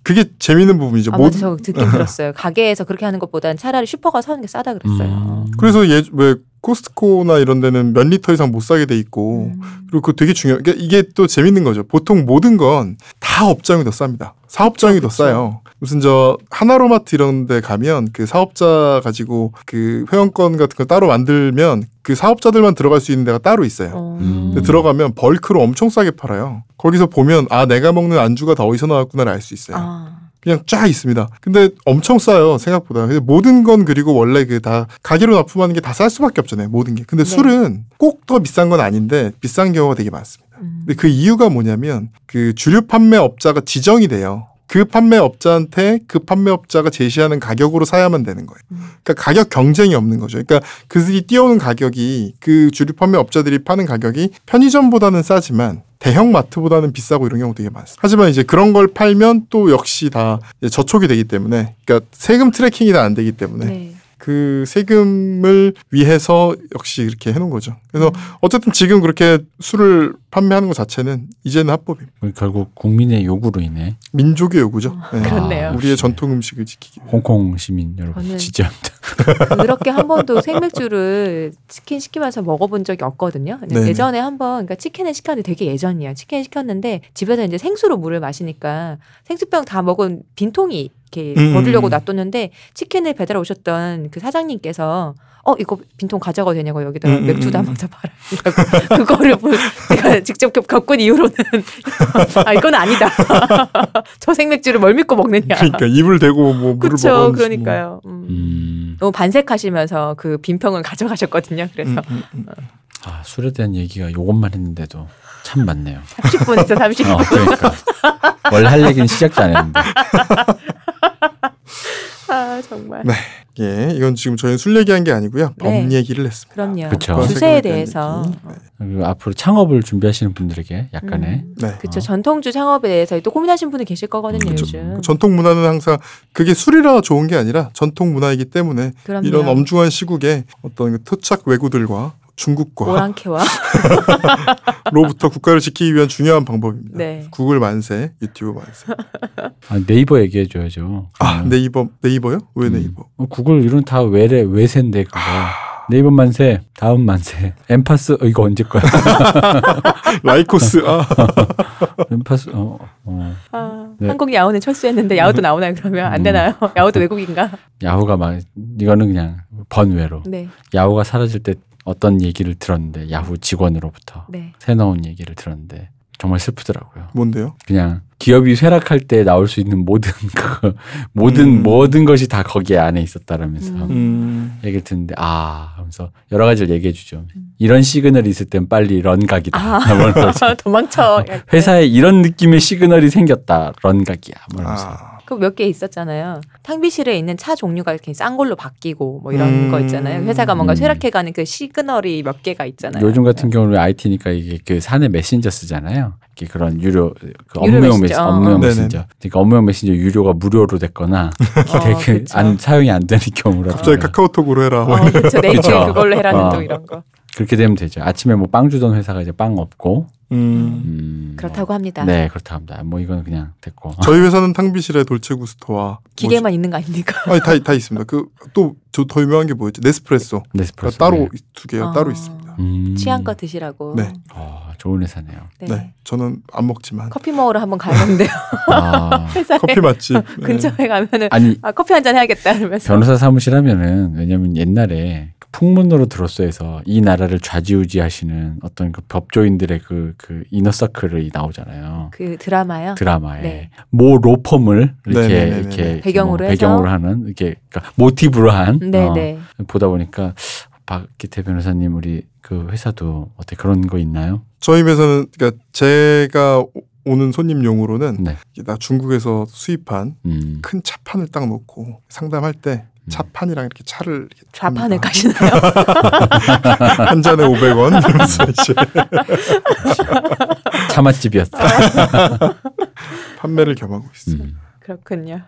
Speaker 2: 그게 재밌는 부분이죠.
Speaker 1: 아, 맞아, 저 [LAUGHS] 듣긴 들었어요. 가게에서 그렇게 하는 것보단 차라리 슈퍼가 사는 게 싸다 그랬어요.
Speaker 3: 음.
Speaker 2: 그래서 예, 왜 코스트코나 이런 데는 몇 리터 이상 못 사게 돼 있고
Speaker 1: 음.
Speaker 2: 그리고 그거 되게 중요. 그러니까 이게 또 재밌는 거죠. 보통 모든 건 다 업장이 더 쌉니다. 사업장이 더
Speaker 1: 그쵸.
Speaker 2: 싸요. 무슨 저 하나로마트 이런 데 가면 그 사업자 가지고 그 회원권 같은 거 따로 만들면 그 사업자들만 들어갈 수 있는 데가 따로 있어요.
Speaker 1: 어.
Speaker 3: 음.
Speaker 2: 근데 들어가면 bulk로 엄청 싸게 팔아요. 거기서 보면 아 내가 먹는 안주가 다 어디서 나왔구나를 알 수 있어요.
Speaker 1: 아.
Speaker 2: 그냥 쫙 있습니다. 근데 엄청 싸요 생각보다. 근데 모든 건 그리고 원래 그 다 가게로 납품하는 게 다 쌀 수밖에 없잖아요. 모든 게. 근데
Speaker 1: 네.
Speaker 2: 술은 꼭 더 비싼 건 아닌데 비싼 경우가 되게 많습니다.
Speaker 1: 음.
Speaker 2: 근데 그 이유가 뭐냐면 그 주류 판매 업자가 지정이 돼요. 그 판매업자한테 그 판매업자가 제시하는 가격으로 사야만 되는 거예요.
Speaker 1: 음.
Speaker 2: 그러니까 가격 경쟁이 없는 거죠. 그러니까 그들이 띄워오는 가격이 그 주류 판매업자들이 파는 가격이 편의점보다는 싸지만 대형 마트보다는 비싸고 이런 경우 되게 많습니다. 하지만 이제 그런 걸 팔면 또 역시 다 저촉이 되기 때문에 그러니까 세금 트래킹이 다 안 되기 때문에
Speaker 1: 네.
Speaker 2: 그 세금을 위해서 역시 이렇게 해놓은 거죠. 그래서 어쨌든 지금 그렇게 술을 판매하는 것 자체는 이제는 합법입니다.
Speaker 3: 결국 국민의 요구로 인해
Speaker 2: 민족의 요구죠. 네.
Speaker 1: 그렇네요.
Speaker 3: 아,
Speaker 2: 우리의. 전통 음식을 지키기 위해.
Speaker 3: 홍콩 시민 여러분 지지합니다. [LAUGHS]
Speaker 1: 그렇게 한 번도 생맥주를 치킨 시키면서 먹어본 적이 없거든요. 예전에 한번 그러니까 치킨을 시켰는데 되게 예전이에요. 치킨 시켰는데 집에서 이제 생수로 물을 마시니까 생수병 다 먹은 빈통이 이렇게
Speaker 2: 음.
Speaker 1: 버리려고 놔뒀는데 치킨을 배달 오셨던 그 사장님께서 어 이거 빈통 가져가도 되냐고 여기다가
Speaker 2: 음, 음,
Speaker 1: 맥주도
Speaker 2: 음.
Speaker 1: 한번 더 팔아. 그거를 보- 내가 직접 겪- 겪은 이후로는 [LAUGHS] 아 이건 아니다. [LAUGHS] 저 생맥주를 뭘 믿고 먹느냐.
Speaker 2: 그러니까 입을 대고 뭐 물을
Speaker 1: 그렇죠.
Speaker 2: 먹었는지.
Speaker 1: 그러니까요. 음.
Speaker 3: 음,
Speaker 1: 너무 반색하시면서 그 빈병을 가져가셨거든요. 그래서
Speaker 2: 음, 음, 음.
Speaker 3: 아, 술에 대한 얘기가 요것만 했는데도 참 많네요.
Speaker 1: 30분에서 30분.
Speaker 3: 어, 그러니까 원래 할 얘기는 시작도 안 했는데. [LAUGHS]
Speaker 1: 아 정말.
Speaker 2: 네. 예, 이건 지금 저희는 술 얘기한 게 아니고요.
Speaker 1: 네.
Speaker 2: 법 얘기를 했습니다.
Speaker 1: 그럼요.
Speaker 3: 그쵸.
Speaker 2: 국가
Speaker 1: 주세에 대해서.
Speaker 2: 네.
Speaker 3: 앞으로 창업을 준비하시는 분들에게 약간의
Speaker 1: 음,
Speaker 2: 네.
Speaker 1: 그쵸 전통주 창업에 대해서 또 고민하시는 분이 계실 거거든요
Speaker 3: 음, 그쵸.
Speaker 1: 요즘.
Speaker 2: 전통 문화는 항상 그게 술이라 좋은 게 아니라 전통 문화이기 때문에
Speaker 1: 그럼요.
Speaker 2: 이런 엄중한 시국에 어떤 그 토착 왜구들과 중국과
Speaker 1: 오랑캐와 [LAUGHS]
Speaker 2: 로부터 국가를 지키기 위한 중요한 방법입니다.
Speaker 1: 네.
Speaker 2: 구글 만세, 유튜브 만세.
Speaker 3: 아, 네이버 얘기해 줘야죠.
Speaker 2: 아
Speaker 3: 음.
Speaker 2: 네이버 네이버요? 왜 네이버?
Speaker 3: 어, 구글 이런 다 외래 외세인데 그거. 네이버 만세, 다음 만세, 엠파스 어, 이거 언제 거야? [LAUGHS]
Speaker 2: 라이코스 아
Speaker 3: 엠파스 어, 어.
Speaker 1: 아,
Speaker 3: 네.
Speaker 1: 한국 야후는 철수했는데 야후도 나오나요 그러면 안
Speaker 3: 음.
Speaker 1: 되나요? [LAUGHS] 야후도 외국인가?
Speaker 3: 야후가 막 이거는 그냥 번외로
Speaker 1: 네,
Speaker 3: 야후가 사라질 때 어떤 얘기를 들었는데 야후 직원으로부터
Speaker 1: 네.
Speaker 3: 새 나온 얘기를 들었는데 정말 슬프더라고요.
Speaker 2: 뭔데요?
Speaker 3: 그냥 기업이 쇠락할 때 나올 수 있는 모든 [LAUGHS] 그 모든
Speaker 2: 음.
Speaker 3: 모든 것이 다 거기에 안에 있었다라면서
Speaker 1: 음.
Speaker 2: 음.
Speaker 3: 얘기를 듣는데 아 하면서 여러 가지를 얘기해 주죠.
Speaker 1: 음.
Speaker 3: 이런 시그널이 있을 땐 빨리 run각이다.
Speaker 1: 아.
Speaker 3: 뭐. [LAUGHS]
Speaker 1: 도망쳐.
Speaker 3: 회사에 이런 느낌의 시그널이 생겼다. run각이야. 뭐 이러면서.
Speaker 2: 아.
Speaker 1: 그 몇 개 있었잖아요. 탕비실에 있는 차 종류가 이렇게 싼 걸로 바뀌고 뭐 이런
Speaker 2: 음.
Speaker 1: 거 있잖아요. 회사가 뭔가
Speaker 3: 음.
Speaker 1: 쇠락해가는 그 시그널이 몇 개가 있잖아요.
Speaker 3: 요즘 같은 경우는 IT니까 이게 그 사내 메신저 쓰잖아요. 이게 그런 유료 그
Speaker 1: 유료
Speaker 3: 업무용
Speaker 1: 메신저.
Speaker 3: 메신저,
Speaker 1: 어.
Speaker 3: 업무용
Speaker 2: 네네네.
Speaker 3: 메신저. 그러니까 업무용 메신저 유료가 무료로 됐거나
Speaker 1: 어, [LAUGHS]
Speaker 3: 되게
Speaker 1: 그쵸.
Speaker 3: 안 사용이 안 되는 경우라.
Speaker 2: 갑자기 카카오톡으로 해라.
Speaker 1: 어, 그렇죠. [LAUGHS]
Speaker 3: 그쵸.
Speaker 1: 그걸로 해라는
Speaker 3: 어.
Speaker 1: 또 이런 거.
Speaker 3: 그렇게 되면 되죠. 아침에 뭐 빵 주던 회사가 이제 빵 없고.
Speaker 2: 음.
Speaker 3: 음,
Speaker 1: 그렇다고 합니다.
Speaker 3: 네, 그렇다 합니다. 뭐 이건 그냥 됐고.
Speaker 2: 저희 회사는 탕비실에 돌체구스토와 [LAUGHS]
Speaker 1: 기계만 있는 거 아닙니까?
Speaker 2: 뭐지? 아니 다, 다 있습니다. 그 또 저 더 유명한 게 뭐였지? 네스프레소.
Speaker 3: 네스프레소.
Speaker 2: 따로
Speaker 3: 네.
Speaker 2: 두 개가
Speaker 1: 아.
Speaker 2: 따로 있습니다.
Speaker 3: 음.
Speaker 1: 취향껏 드시라고.
Speaker 2: 네.
Speaker 3: 아, 좋은 회사네요.
Speaker 1: 네.
Speaker 2: 네. 저는 안 먹지만
Speaker 1: 커피 먹으러 한번 가야겠는데요.
Speaker 3: 아, [LAUGHS]
Speaker 1: 회사에
Speaker 2: 커피 맛집. 네.
Speaker 1: 근처에 가면은
Speaker 3: 아니
Speaker 1: 아 커피 한 잔 해야겠다 이러면서.
Speaker 3: 변호사 사무실 하면은 왜냐면 옛날에 그 풍문으로 들었어에서 이 나라를 좌지우지하시는 어떤 그 법조인들의 그, 그 이너서클이 나오잖아요.
Speaker 1: 그 드라마요.
Speaker 3: 드라마에
Speaker 1: 네.
Speaker 3: 모 로펌을 이렇게
Speaker 2: 네네네네.
Speaker 3: 이렇게
Speaker 1: 배경으로
Speaker 3: 뭐
Speaker 1: 해서?
Speaker 3: 배경으로 하는 이렇게 그러니까 모티브로 한
Speaker 1: 네네.
Speaker 3: 어, 보다 보니까 박기태 변호사님 우리 그 회사도 어떻게 그런 거 있나요?
Speaker 2: 저희 회사는 그러니까 제가 오- 오는 손님용으로는
Speaker 3: 네.
Speaker 2: 나 중국에서 수입한
Speaker 3: 음.
Speaker 2: 큰 차판을 딱 놓고 상담할 때 차판이랑 이렇게 차를 이렇게 합니다.
Speaker 1: 가시나요? [LAUGHS]
Speaker 2: 한 잔에 500원 이러면서 이제
Speaker 3: 차 맛집이었다.
Speaker 2: 판매를 겸하고 있어요.
Speaker 3: 음.
Speaker 1: 그렇군요.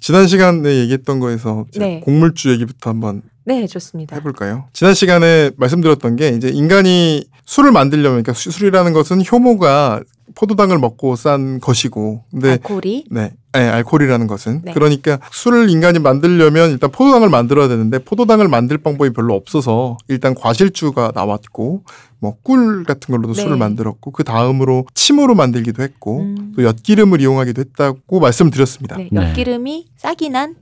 Speaker 2: 지난 시간에 얘기했던 거에서 이제
Speaker 1: 네.
Speaker 2: 곡물주 얘기부터 한번
Speaker 1: 네, 좋습니다.
Speaker 2: 해볼까요? 지난 시간에 말씀드렸던 게 이제 인간이 술을 만들려면 그러니까 수- 술이라는 것은 효모가 포도당을 먹고 싼 것이고 근데
Speaker 1: 알코올이
Speaker 2: 네, 네, 알코올이라는 것은
Speaker 1: 네.
Speaker 2: 그러니까 술을 인간이 만들려면 일단 포도당을 만들어야 되는데 포도당을 만들 방법이 별로 없어서 일단 과실주가 나왔고 뭐 꿀 같은 걸로도
Speaker 1: 네.
Speaker 2: 술을 만들었고 그 다음으로 침으로 만들기도 했고
Speaker 1: 음.
Speaker 2: 또 엿기름을 이용하기도 했다고 말씀드렸습니다. 네,
Speaker 1: 네,
Speaker 3: 네.
Speaker 1: 엿기름이 싹이 난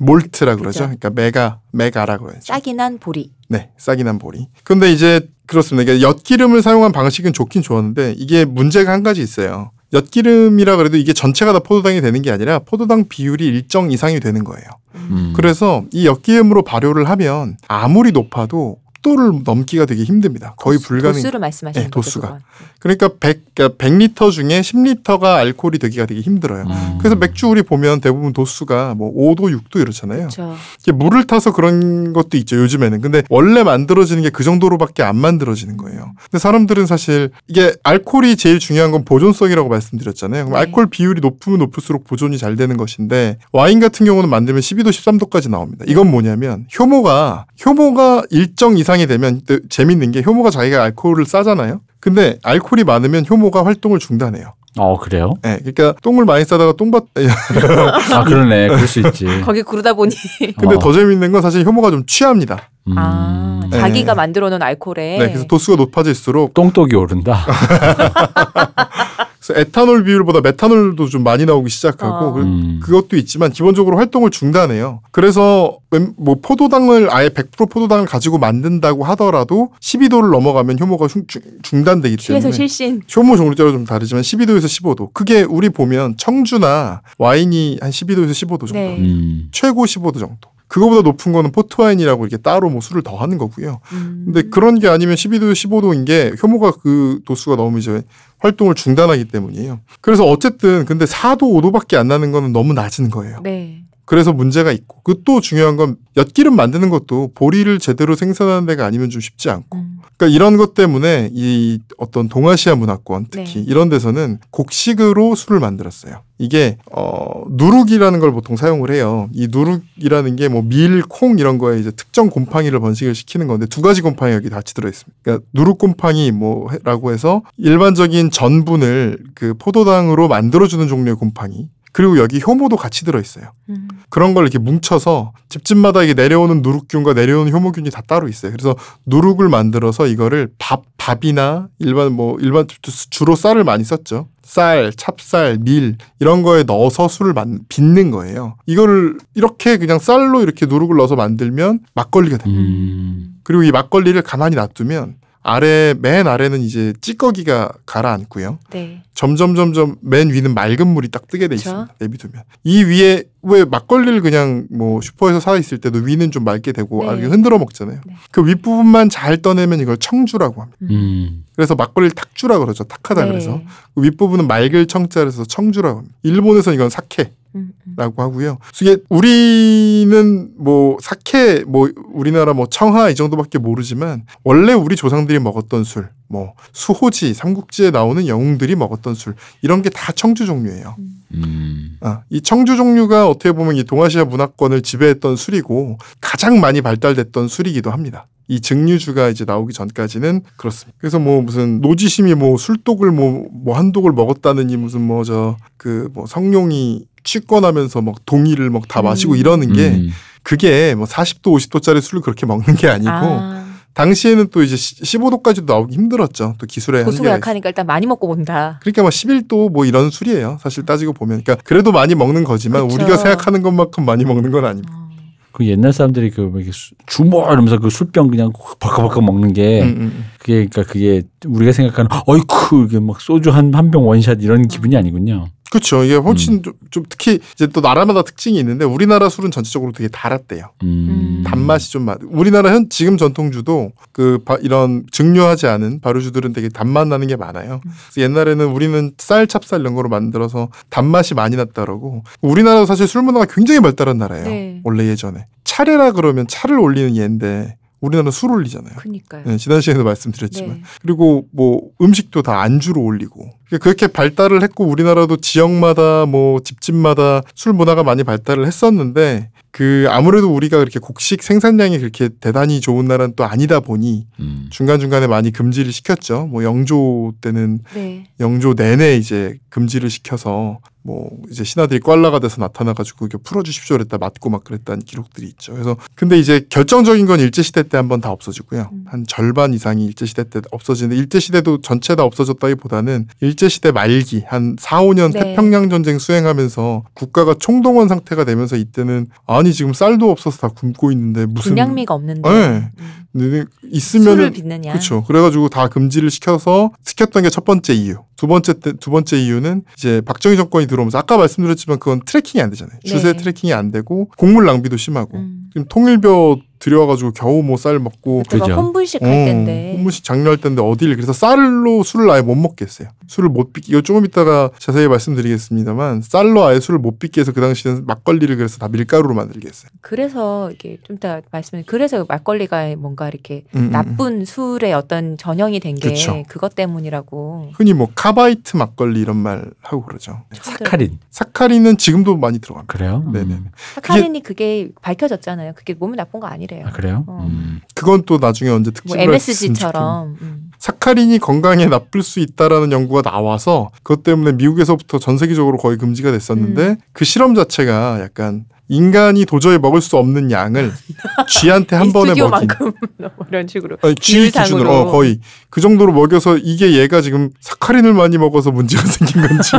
Speaker 2: 몰트라 그러죠.
Speaker 1: 그죠.
Speaker 2: 그러니까 메가 메가라 그러죠.
Speaker 1: 싹이 난 보리.
Speaker 2: 네, 싹이 난 보리. 근데 이제 그렇습니다. 이게 엿기름을 사용한 방식은 좋긴 좋았는데 이게 문제가 한 가지 있어요. 엿기름이라 그래도 이게 전체가 다 포도당이 되는 게 아니라 포도당 비율이 일정 이상이 되는 거예요.
Speaker 3: 음.
Speaker 2: 그래서 이 엿기름으로 발효를 하면 아무리 높아도 도를 넘기가 되게 힘듭니다. 거의
Speaker 1: 도수-
Speaker 2: 불가능.
Speaker 1: 도수를 말씀하시는
Speaker 2: 네,
Speaker 1: 거죠.
Speaker 2: 도수가. 그러니까 100, 그러니까 100리터 중에 10리터가 알코올이 되기가 되게 힘들어요.
Speaker 3: 음.
Speaker 2: 그래서 맥주 우리 보면 대부분 도수가 뭐 5도, 6도 이렇잖아요.
Speaker 1: 그렇죠.
Speaker 2: 이게 물을 타서 그런 것도 있죠 요즘에는 근데 원래 만들어지는 게 그 정도로밖에 안 만들어지는 거예요 근데 사람들은 사실 이게 알코올이 제일 중요한 건 보존성이라고 말씀드렸잖아요 그럼
Speaker 1: 네.
Speaker 2: 알코올 비율이 높으면 높을수록 보존이 잘 되는 것인데 와인 같은 경우는 만들면 12도 13도까지 나옵니다 이건 뭐냐면 효모가 효모가 일정 이상 이 되면 또 재밌는 게 효모가 자기가 알코올을 싸잖아요 근데 알코올이 많으면 효모가 활동을 중단해요.
Speaker 3: 어 그래요?
Speaker 2: 예, 그러니까 똥을 많이 싸다가 똥밭. [LAUGHS]
Speaker 3: 아 그러네. 그럴 수 있지. [LAUGHS]
Speaker 1: 거기 구르다 보니
Speaker 2: 근데
Speaker 3: 어.
Speaker 2: 더 재밌는 건 사실 효모가 좀 취합니다.
Speaker 3: 음.
Speaker 1: 아,
Speaker 2: 네.
Speaker 1: 자기가 만들어 놓은 알코올에
Speaker 2: 네, 그래서 도수가 높아질수록
Speaker 3: 똥독이 오른다. [LAUGHS]
Speaker 2: 그래서 에탄올 비율보다 메탄올도 좀 많이 나오기 시작하고
Speaker 1: 어.
Speaker 2: 그-
Speaker 3: 음.
Speaker 2: 그것도 있지만 기본적으로 활동을 중단해요. 그래서 웬- 뭐 포도당을 아예 100% 포도당을 가지고 만든다고 하더라도 12도를 넘어가면 효모가 중, 중- 중단되기 때문에
Speaker 1: 실신.
Speaker 2: 효모 따라 좀 다르지만 12도에서 15도. 그게 우리 보면 청주나 와인이 한 12도에서 15도 정도.
Speaker 1: 네.
Speaker 3: 음.
Speaker 2: 최고 15도 정도. 그거보다 높은 거는 포트와인이라고 이렇게 따로 뭐 술을 더 하는 거고요.
Speaker 1: 음.
Speaker 2: 근데 그런 게 아니면 12도, 15도인 게 효모가 그 도수가 너무 이제 활동을 중단하기 때문이에요. 그래서 어쨌든 근데 4도, 5도밖에 안 나는 거는 너무 낮은 거예요.
Speaker 1: 네.
Speaker 2: 그래서 문제가 있고 그 또 중요한 건 엿기름 만드는 것도 보리를 제대로 생산하는 데가 아니면 좀 쉽지 않고
Speaker 1: 음.
Speaker 2: 그러니까 이런 것 때문에 이 어떤 동아시아 문화권 특히
Speaker 1: 네.
Speaker 2: 이런 데서는 곡식으로 술을 만들었어요. 이게 어 누룩이라는 걸 보통 사용을 해요. 이 누룩이라는 게 뭐 밀, 콩 이런 거에 이제 특정 곰팡이를 번식을 시키는 건데 두 가지 곰팡이 여기 같이 들어 있습니다. 그러니까 누룩 곰팡이 뭐라고 해서 일반적인 전분을 그 포도당으로 만들어 주는 종류의 곰팡이 그리고 여기 효모도 같이 들어 있어요.
Speaker 1: 음.
Speaker 2: 그런 걸 이렇게 뭉쳐서 집집마다 이게 내려오는 누룩균과 내려오는 효모균이 다 따로 있어요. 그래서 누룩을 만들어서 이거를 밥 밥이나 일반 뭐 일반 주로 쌀을 많이 썼죠. 쌀, 찹쌀, 밀 이런 거에 넣어서 술을 만, 빚는 거예요. 이거를 이렇게 그냥 쌀로 이렇게 누룩을 넣어서 만들면 막걸리가 됩니다.
Speaker 3: 음.
Speaker 2: 그리고 이 막걸리를 가만히 놔두면 아래 맨 아래는 이제 찌꺼기가 가라앉고요.
Speaker 1: 네.
Speaker 2: 점점 점점 맨 위는 맑은 물이 딱 뜨게 돼
Speaker 1: 그쵸.
Speaker 2: 있습니다. 내비두면 이 위에 왜 막걸리를 그냥 뭐 슈퍼에서 사 있을 때도 위는 좀 맑게 되고
Speaker 1: 네.
Speaker 2: 아, 이렇게 흔들어 먹잖아요.
Speaker 1: 네.
Speaker 2: 그 윗부분만 잘 떠내면 이걸 청주라고 합니다.
Speaker 3: 음.
Speaker 2: 그래서 막걸리를 탁주라 그러죠. 탁하다
Speaker 1: 네.
Speaker 2: 그래서 그 윗부분은 맑을 청자에서 청주라고 합니다. 일본에서 이건 사케.
Speaker 1: 음, 음.
Speaker 2: 라고 하고요. 이게 우리는 뭐 사케 뭐 우리나라 뭐 청하 이 정도밖에 모르지만 원래 우리 조상들이 먹었던 술, 뭐 수호지, 삼국지에 나오는 영웅들이 먹었던 술 이런 게 다 청주 종류예요.
Speaker 3: 음.
Speaker 2: 아, 이 청주 종류가 어떻게 보면 이 동아시아 문화권을 지배했던 술이고 가장 많이 발달됐던 술이기도 합니다. 이 증류주가 이제 나오기 전까지는 그렇습니다. 그래서 뭐 무슨 노지심이 뭐 술독을 뭐 뭐 한 독을 먹었다느니 무슨 뭐 저 그 뭐 성룡이 취권하면서 막 동이를 막 다 마시고
Speaker 1: 음.
Speaker 2: 이러는 게
Speaker 3: 음.
Speaker 2: 그게 뭐 40도 50도짜리 술을 그렇게 먹는 게 아니고
Speaker 1: 아,
Speaker 2: 당시에는 또 이제 15도까지도 나오기 힘들었죠. 또 기술의
Speaker 1: 도수가
Speaker 2: 한계가
Speaker 1: 약하니까 일단 많이 먹고 본다.
Speaker 2: 그러니까 뭐 11도 뭐 이런 술이에요. 사실 따지고 보면. 그러니까 그래도 많이 먹는 거지만
Speaker 1: 그쵸.
Speaker 2: 우리가 생각하는 것만큼 많이 먹는 건 아니고.
Speaker 1: 어.
Speaker 3: 그 옛날 사람들이 그뭐 이렇게 수- 주모 이러면서 그 술병 그냥 벌컥벌컥 먹는 게
Speaker 2: 음, 음.
Speaker 3: 그게 그러니까 그게 우리가 생각하는 어이쿠 이게 막 소주 한 한 병 원샷 이런 기분이 아니군요.
Speaker 2: 그렇죠. 이게 훨씬
Speaker 3: 음.
Speaker 2: 좀, 좀 특히 이제 또 나라마다 특징이 있는데 우리나라 술은 전체적으로 되게 달았대요.
Speaker 3: 음.
Speaker 2: 단맛이 좀 많. 우리나라 현 지금 전통주도 그 바- 이런 증류하지 않은 발효주들은 되게 단맛 나는 게 많아요. 그래서 옛날에는 우리는 쌀, 찹쌀 이런 거로 만들어서 단맛이 많이 났다 그러고 우리나라도 사실 술 문화가 굉장히 발달한 나라예요.
Speaker 1: 네.
Speaker 2: 원래 예전에 차례라 그러면 차를 올리는 예인데 우리나라는 술 올리잖아요.
Speaker 1: 그니까요.
Speaker 2: 네, 지난 시간에도 말씀드렸지만
Speaker 1: 네.
Speaker 2: 그리고 뭐 음식도 다 안주로 올리고 그렇게 발달을 했고 우리나라도 지역마다 뭐 집집마다 술 문화가 많이 발달을 했었는데 그 아무래도 우리가 그렇게 곡식 생산량이 그렇게 대단히 좋은 나라는 또 아니다 보니
Speaker 3: 음.
Speaker 2: 중간 중간에 많이 금지를 시켰죠. 뭐 영조 때는
Speaker 1: 네.
Speaker 2: 영조 내내 이제 금지를 시켜서 뭐 이제 신하들이 꽐라가 돼서 나타나가지고 이게 풀어주십시오 그랬다 맞고 막 그랬다는 기록들이 있죠. 그래서 근데 이제 결정적인 건 일제 시대 때 한 번 다 없어지고요.
Speaker 1: 음.
Speaker 2: 한 절반 이상이 일제 시대 때 없어지는데 일제 시대도 전체 다 없어졌다기보다는 일제 시대 말기 한 4, 5년
Speaker 1: 네.
Speaker 2: 태평양 전쟁 수행하면서 국가가 총동원 상태가 되면서 이때는 아니 지금 쌀도 없어서 다 굶고 있는데 무슨
Speaker 1: 군량미가 없는데
Speaker 2: 네.
Speaker 1: 음.
Speaker 2: 네,
Speaker 1: 술을
Speaker 2: 있으면은
Speaker 1: 빚느냐.
Speaker 2: 그렇죠. 그래가지고 다 금지를 시켜서 시켰던 게 첫 번째 이유. 두 번째 때, 두 번째 이유는 이제 박정희 정권이 들어오면서 아까 말씀드렸지만 그건 tracking이 안 되잖아요. 주세
Speaker 1: 네.
Speaker 2: tracking이 안 되고 곡물 낭비도 심하고
Speaker 1: 음.
Speaker 2: 지금 통일벼 들여와가지고 겨우 뭐 쌀 먹고
Speaker 1: 그때가
Speaker 3: 그죠.
Speaker 1: 혼분식 할
Speaker 2: 어,
Speaker 1: 때인데.
Speaker 2: 혼분식 장려할 때인데 어딜 그래서 쌀로 술을 아예 못 먹게 했어요. 술을 못 빚기 이거 조금 이따가 자세히 말씀드리겠습니다만 쌀로 아예 술을 못 빚게 해서 그 당시에는 막걸리를 그래서 다 밀가루로 만들게 했어요.
Speaker 1: 그래서 이게 좀 이따 말씀해 그래서 막걸리가 뭔가 이렇게
Speaker 2: 음, 음, 음.
Speaker 1: 나쁜 술의 어떤 전형이 된 게. 그것 때문이라고.
Speaker 2: 흔히 뭐 카바이트 막걸리 이런 말 하고 그러죠. 네.
Speaker 3: 사카린
Speaker 2: 사카린은 지금도 많이 들어갑니다.
Speaker 3: 그래요? 음.
Speaker 2: 네네.
Speaker 1: 사카린이 그게 밝혀졌잖아요. 그게 몸에 나쁜 거 아니 래요.
Speaker 3: 아 그래요?
Speaker 1: 어.
Speaker 3: 음.
Speaker 2: 그건 또 나중에 언제
Speaker 1: 뭐
Speaker 2: 특집을 좋겠는데.
Speaker 1: MSG처럼. 음.
Speaker 2: 사카린이 건강에 나쁠 수 있다라는 연구가 나와서 그것 때문에 미국에서부터 전 세계적으로 거의 금지가 됐었는데
Speaker 1: 음.
Speaker 2: 그 실험 자체가 약간 인간이 도저히 먹을 수 없는 양을 [LAUGHS] 쥐한테 한 번에 먹인 [LAUGHS]
Speaker 1: 이런 식으로.
Speaker 2: 아니, 쥐. 기준으로 어, 거의 그 정도로 먹여서 이게 얘가 지금 사카린을 많이 먹어서 문제가 [LAUGHS] 생긴 건지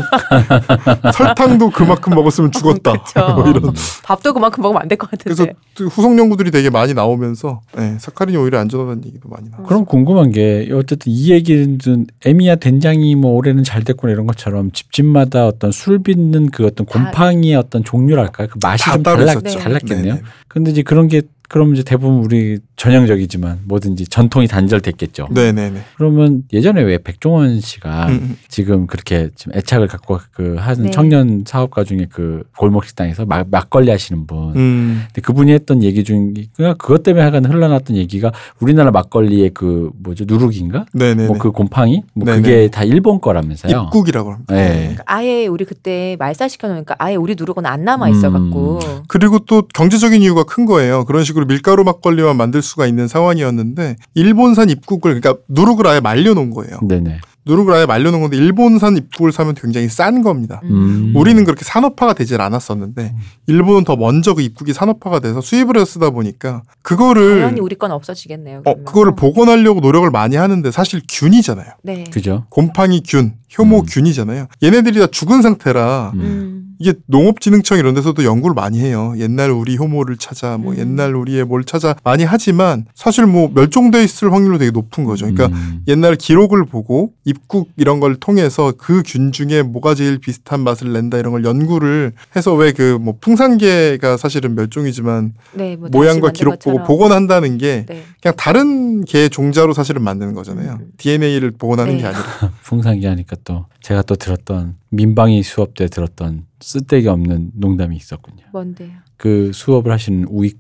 Speaker 2: 설탕도 그만큼 먹었으면 죽었다. 뭐 이런
Speaker 1: 밥도 그만큼 먹으면 안 될 것 같은데.
Speaker 2: 그래서 또 후속 연구들이 되게 많이 나오면서 네, 사카린이 오히려 안전하다는 얘기도 많이 나와요.
Speaker 3: 그럼 궁금한 게 어쨌든 이 얘기는 에미야 된장이 뭐 올해는 잘 됐구나 이런 것처럼 집집마다 어떤 술 빚는 그 어떤
Speaker 1: 다-
Speaker 3: 곰팡이의 어떤 종류랄까 그 맛이
Speaker 2: 따로
Speaker 3: 달랐,
Speaker 2: 있었죠.
Speaker 3: 달랐겠네요.
Speaker 2: 네네.
Speaker 3: 근데 이제 그런 게 그럼 이제 대부분 우리 전형적이지만 뭐든지 전통이 단절됐겠죠.
Speaker 2: 네네네.
Speaker 3: 그러면 예전에 왜 백종원 씨가
Speaker 2: 음, 음.
Speaker 3: 지금 그렇게 지금 애착을 갖고 그 하는
Speaker 1: 네.
Speaker 3: 청년 사업가 중에 그 골목 식당에서 막, 막걸리 하시는 분.
Speaker 2: 음.
Speaker 3: 근데 그분이 했던 얘기 중에 그것 때문에 하여간 흘러났던 얘기가 우리나라 막걸리의 그 뭐죠 누룩인가?
Speaker 2: 네네네.
Speaker 3: 뭐그 곰팡이? 뭐
Speaker 2: 네네.
Speaker 3: 그게 다 일본 거라면서요.
Speaker 2: 입국이라고 합니다.
Speaker 3: 네.
Speaker 1: 그러니까 아예 우리 그때 말살시켜 놓으니까 아예 우리 누르고는 안 남아 있어 갖고.
Speaker 3: 음.
Speaker 2: 그리고 또 경제적인 이유가 큰 거예요. 그런 식으로 밀가루 막걸리만 만들 수가 있는 상황이었는데 일본산 입국을 그러니까 누룩을 아예 말려놓은 거예요.
Speaker 3: 네네.
Speaker 2: 누룩을 아예 말려놓은 건데 일본산 입국을 사면 굉장히 싼 겁니다.
Speaker 3: 음.
Speaker 2: 우리는 그렇게 산업화가 되질 않았었는데 일본은 더 먼저 그 입국이 산업화가 돼서 수입을 해서 쓰다 보니까 그거를
Speaker 1: 당연히 우리 건 없어지겠네요.
Speaker 2: 어
Speaker 1: 그러면.
Speaker 2: 그거를 복원하려고 노력을 많이 하는데 사실 균이잖아요.
Speaker 1: 네.
Speaker 3: 그죠?
Speaker 2: 곰팡이 균, 효모균이잖아요. 얘네들이 다 죽은 상태라
Speaker 3: 음.
Speaker 1: 음.
Speaker 2: 이게 농업진흥청 이런 데서도 연구를 많이 해요. 옛날 우리 효모를 찾아, 뭐
Speaker 1: 음.
Speaker 2: 옛날 우리의 뭘 찾아 많이 하지만 사실 뭐 멸종돼 있을 확률도 되게 높은 거죠. 그러니까
Speaker 3: 음.
Speaker 2: 옛날 기록을 보고 입국 이런 걸 통해서 그 균 중에 뭐가 제일 비슷한 맛을 낸다 이런 걸 연구를 해서 왜 그 뭐 풍산개가 사실은 멸종이지만
Speaker 1: 네, 뭐
Speaker 2: 모양과 기록 보고. 복원한다는 게
Speaker 1: 네.
Speaker 2: 그냥 다른 개 종자로 사실은 만드는 거잖아요.
Speaker 1: 음.
Speaker 2: DNA를 복원하는
Speaker 1: 네.
Speaker 2: 게 아니라. [LAUGHS]
Speaker 3: 풍산기 하니까 또 제가 또 들었던 민방위 수업 때 들었던 쓸데기 없는 농담이 있었군요.
Speaker 1: 뭔데요?
Speaker 3: 그 수업을 하시는 우익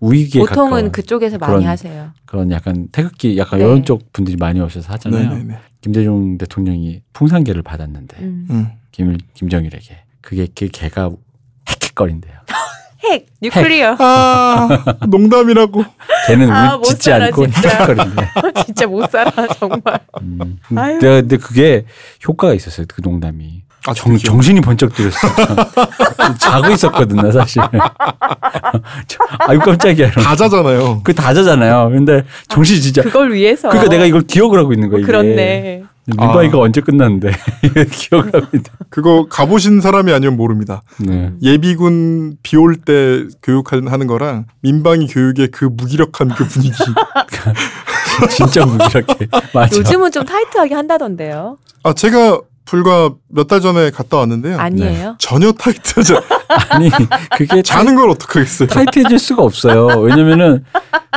Speaker 3: 우익에
Speaker 1: 보통은
Speaker 3: 가까운
Speaker 1: 그쪽에서 많이
Speaker 3: 그런-
Speaker 1: 하세요.
Speaker 3: 그런 약간 태극기 약간
Speaker 1: 네.
Speaker 3: 이런 쪽 분들이 많이 오셔서 하잖아요.
Speaker 2: 네네네.
Speaker 3: 김대중 대통령이 풍산개를 받았는데
Speaker 1: 음.
Speaker 2: 음.
Speaker 3: 김 김정일에게 그게 그 개가 헥헥거린대요. [LAUGHS]
Speaker 1: 핵, 뉴클리어.
Speaker 2: 아 [LAUGHS] 농담이라고.
Speaker 3: 걔는
Speaker 1: 아, 울못 살아,
Speaker 3: 않고
Speaker 1: 진짜.
Speaker 3: 헥헥거린대. [LAUGHS]
Speaker 1: 진짜 못 살아 정말.
Speaker 3: 음.
Speaker 1: 아유.
Speaker 3: 내가 근데 그게 효과가 있었어요. 그 농담이.
Speaker 2: 아,
Speaker 3: 정. 정신이 번쩍 들었어. [LAUGHS] 자고 있었거든, 나 사실. 저- 아유, 깜짝이야.
Speaker 2: 가자잖아요.
Speaker 3: 그 다 자잖아요. 근데 정신이 진짜.
Speaker 1: 그걸 위해서.
Speaker 3: 그러니까 내가 이걸 기억을 하고 있는 거야. 이게.
Speaker 1: 그렇네.
Speaker 3: 민방위가
Speaker 2: 아.
Speaker 3: 언제 끝났는데. [LAUGHS] 있다.
Speaker 2: 그거 가보신 사람이 아니면 모릅니다.
Speaker 3: 네.
Speaker 2: 예비군 비 올 때 교육하는 거랑 민방위 교육의 그 무기력한 그 분위기. [LAUGHS]
Speaker 3: 진짜 무기력해. [LAUGHS] 맞아.
Speaker 1: 요즘은 좀 타이트하게 한다던데요.
Speaker 2: 아 제가 불과 몇 달 전에 갔다 왔는데요.
Speaker 1: 아니에요?
Speaker 2: 전혀 타이트하지 않-
Speaker 3: 아니, 그게
Speaker 2: 자는 걸 어떡하겠어요.
Speaker 3: 타이트해질 수가 없어요. 왜냐면은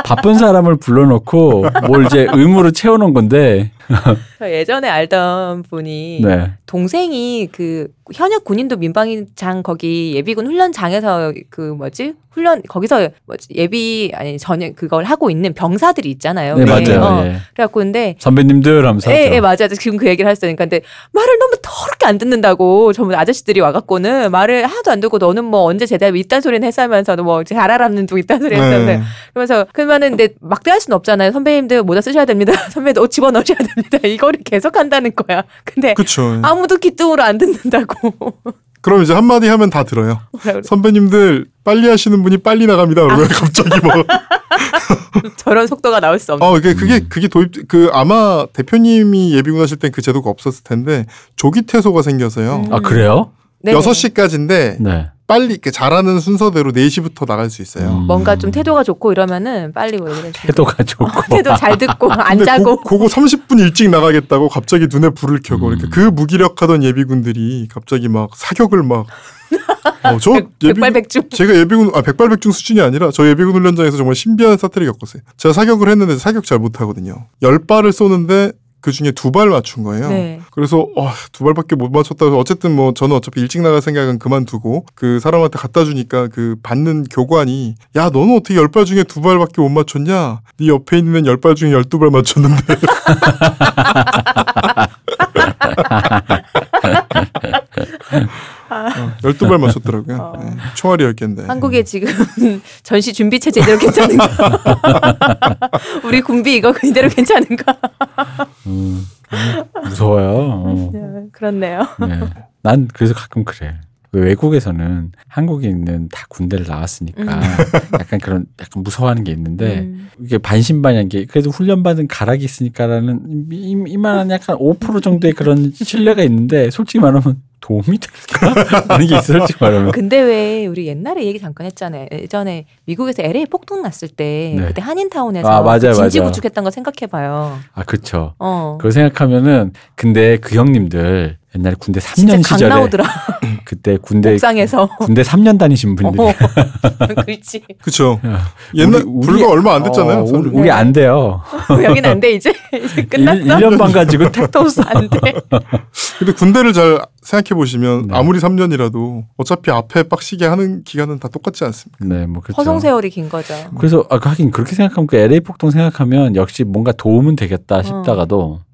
Speaker 3: 바쁜 사람을 불러놓고 뭘 이제 의무로 채워놓은 건데. [LAUGHS]
Speaker 1: 저 예전에 알던 분이
Speaker 3: 네.
Speaker 1: 동생이 그 현역 군인도 민방위장 거기 예비군 훈련장에서 그 뭐지 훈련 거기서 뭐지 예비 아니 전역 그걸 하고 있는 병사들이 있잖아요.
Speaker 3: 네,
Speaker 1: 왜?
Speaker 3: 맞아요.
Speaker 1: 어,
Speaker 3: 예.
Speaker 1: 그래갖고 근데
Speaker 3: 선배님들 하면서
Speaker 1: 예. 예, 맞아요. 지금 그 얘기를 했어요. 그러니까 근데 말을 너무 더럽게 안 듣는다고 전부 아저씨들이 와갖고는 말을 하나도 안 듣고 너는 뭐 언제 제대로 이딴 소리는 했어 하면서도 뭐 잘하라는 둥 이딴 소리 했었는데
Speaker 2: 네.
Speaker 1: 그러면서 그러면은 근데 막대할 수는 없잖아요. 선배님들 모자 쓰셔야 됩니다. [LAUGHS] 선배님들 옷 집어 넣으셔야 됩니다. 이거를 계속 한다는 거야. 근데
Speaker 2: 그쵸.
Speaker 1: 아무도 귀뚱으로 안 듣는다고. [LAUGHS]
Speaker 2: 그럼 이제 한마디 하면 다 들어요. 선배님들 빨리 하시는 분이 빨리 나갑니다. 그러면 갑자기 뭐. [LAUGHS]
Speaker 1: 저런 속도가 나올 수 없는.
Speaker 2: 어, 그게, 그게, 그게 도입, 그 아마 대표님이 예비군 하실 땐 그 제도가 없었을 텐데 조기 퇴소가 생겨서요.
Speaker 1: 음.
Speaker 3: 아 그래요?
Speaker 1: 네.
Speaker 2: 여섯 시까지인데
Speaker 3: 네.
Speaker 2: 빨리 이렇게 잘하는 순서대로 4시부터 나갈 수 있어요.
Speaker 3: 음.
Speaker 1: 뭔가 좀 태도가 좋고 이러면은 빨리 뭐 얘기를 해주세요.
Speaker 3: 태도가 좋고
Speaker 1: 태도 잘 듣고 [LAUGHS] 안 자고.
Speaker 2: 고, 그거 30분 일찍 나가겠다고 갑자기 눈에 불을 켜고
Speaker 3: 음.
Speaker 2: 이렇게 그 무기력하던 예비군들이 갑자기 막 사격을 막 [LAUGHS] 어, 저
Speaker 1: 백-
Speaker 2: 예비군
Speaker 1: 백발백중.
Speaker 2: 제가 예비군 아 백발백중 수준이 아니라 저 예비군 훈련장에서 정말 신비한 사태를 겪었어요. 제가 사격을 했는데 사격 잘 못하거든요. 열 발을 쏘는데 그 중에 두 발 맞춘 거예요.
Speaker 1: 네.
Speaker 2: 그래서 와, 두 발밖에 못 맞췄다고 어쨌든 뭐 저는 어차피 일찍 나갈 생각은 그만두고 그 사람한테 갖다 주니까 그 받는 교관이 야 너는 어떻게 열 발 중에 두 발밖에 못 맞췄냐? 네 옆에 있는 애는 열발 중에 열두 발 맞췄는데 [LAUGHS] 열두 발 맞췄더라고요.
Speaker 1: 어.
Speaker 2: 네, 총알이 열 개인데.
Speaker 1: 한국의 지금 [LAUGHS] 전시 준비 체제 이대로 괜찮은가? [LAUGHS] 우리 군비 이거 이대로 괜찮은가?
Speaker 3: 음, 무서워요. 어.
Speaker 1: 네, 그렇네요.
Speaker 3: 네. 난 그래서 가끔 그래. 왜 외국에서는 한국에 있는 다 군대를 나왔으니까
Speaker 1: 음.
Speaker 3: 약간 그런 약간 무서워하는 게 있는데
Speaker 1: 음.
Speaker 3: 이게 반신반의한 게 그래도 훈련받은 가락이 있으니까라는 이- 이만한 약간 5% 정도의 그런 신뢰가 있는데 솔직히 말하면 도움이 될까? 하는 게 솔직히 말하면.
Speaker 1: 근데 왜 우리 옛날에 얘기 잠깐 했잖아요. 예전에 미국에서 LA 폭동 났을 때
Speaker 3: 네.
Speaker 1: 그때 한인타운에서
Speaker 3: 아, 맞아요,
Speaker 1: 그 진지
Speaker 3: 맞아요.
Speaker 1: 구축했던 거 생각해봐요.
Speaker 3: 아 그렇죠.
Speaker 1: 어.
Speaker 3: 그거 생각하면은 근데 그 형님들 옛날에 군대
Speaker 1: 진짜
Speaker 3: 3년
Speaker 1: 강
Speaker 3: 시절에
Speaker 1: 나오더라. [LAUGHS]
Speaker 3: 그때 군대
Speaker 1: 옥상에서.
Speaker 3: 군대 3년 다니신 분들이
Speaker 1: 어. [LAUGHS] 그렇지.
Speaker 2: 그쵸.
Speaker 3: 야,
Speaker 2: 옛날
Speaker 3: 우리-
Speaker 2: 불과 얼마 안 됐잖아요.
Speaker 3: 어, 우리. 우리 안 돼요.
Speaker 1: 여기는 안돼 이제 [LAUGHS] 이제 끝났어.
Speaker 3: 1, 년반 가지고 택도 없어.
Speaker 1: 안 돼.
Speaker 2: 근데 군대를 잘 생각해 보시면
Speaker 3: 네.
Speaker 2: 아무리 3년이라도 어차피 앞에 빡시게 하는 기간은 다 똑같지 않습니까?
Speaker 3: 네, 뭐 그렇죠.
Speaker 1: 허송 세월이 긴 거죠.
Speaker 3: 그래서 아, 하긴 그렇게 생각하면 그 LA 폭동 생각하면 역시 뭔가 도움은 되겠다 싶다가도
Speaker 2: 음.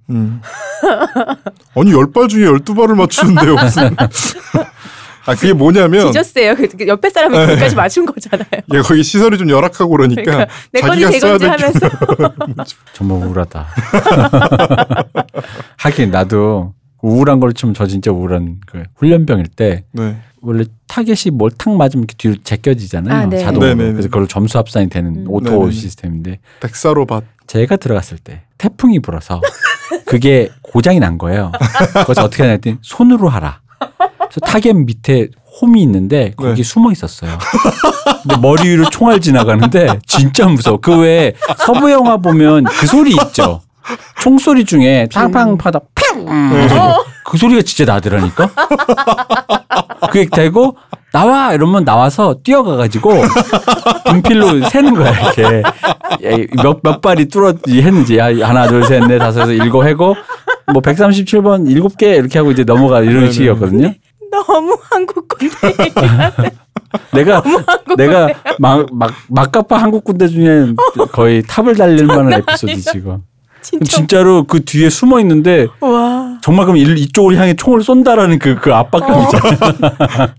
Speaker 2: 아니 열 발 중에 열두 발을 맞추는데요 무슨? 아 그게 뭐냐면
Speaker 1: 뒤졌어요. 그 옆에 사람이 거기까지 맞춘 거잖아요.
Speaker 2: 얘 거기 시설이 좀 열악하고 그러니까,
Speaker 1: 그러니까 내 건지
Speaker 2: 써야
Speaker 1: 건지
Speaker 2: 될
Speaker 1: 하면서
Speaker 3: 정말 우울하다. [LAUGHS] 하긴 나도 우울한 걸 치면 저 진짜 우울한 그 훈련병일 때
Speaker 2: 네.
Speaker 3: 원래 타겟이 뭘 탁 맞으면 이렇게 뒤로 제껴지잖아요.
Speaker 1: 아, 네.
Speaker 3: 자동으로.
Speaker 2: 네네네.
Speaker 3: 그래서 그걸 점수 합산이 되는
Speaker 1: 음.
Speaker 3: auto
Speaker 2: 네네네.
Speaker 3: 시스템인데
Speaker 2: 백사로 밭.
Speaker 3: 제가 들어갔을 때 태풍이 불어서 [LAUGHS] 그게 고장이 난 거예요. 그래서 어떻게 하냐 했더니 손으로 하라. 그래서 타겟 밑에 홈이 있는데 거기
Speaker 2: 네.
Speaker 3: 숨어 있었어요. 근데 머리 위로 총알 지나가는데 진짜 무서워. 그 외에 서부 영화 보면 그 소리 있죠. 총소리 중에 팡팡 파다 팡 그 소리가 진짜 나더라니까. 그게 되고 나와 이러면 나와서 뛰어가가지고 [LAUGHS] 분필로 세는 거야 이렇게 몇, 몇 발이 뚫었지 했는지 야, 하나 둘 셋 넷 다섯 여섯 일곱 해고 뭐 137번 일곱 개 이렇게 하고 이제 넘어가 이런
Speaker 2: 네네.
Speaker 3: 식이었거든요.
Speaker 1: 너무 한국 군대
Speaker 3: 내가 내가 막 막 막가파 한국 군대 중에 거의 탑을 달릴 만한 [LAUGHS] 에피소드 지금.
Speaker 1: 진짜.
Speaker 3: 진짜로 그 뒤에 숨어 있는데
Speaker 1: 와.
Speaker 3: 정말 그럼 일- 이쪽을 향해 총을 쏜다라는 그, 그 압박감 있잖아요.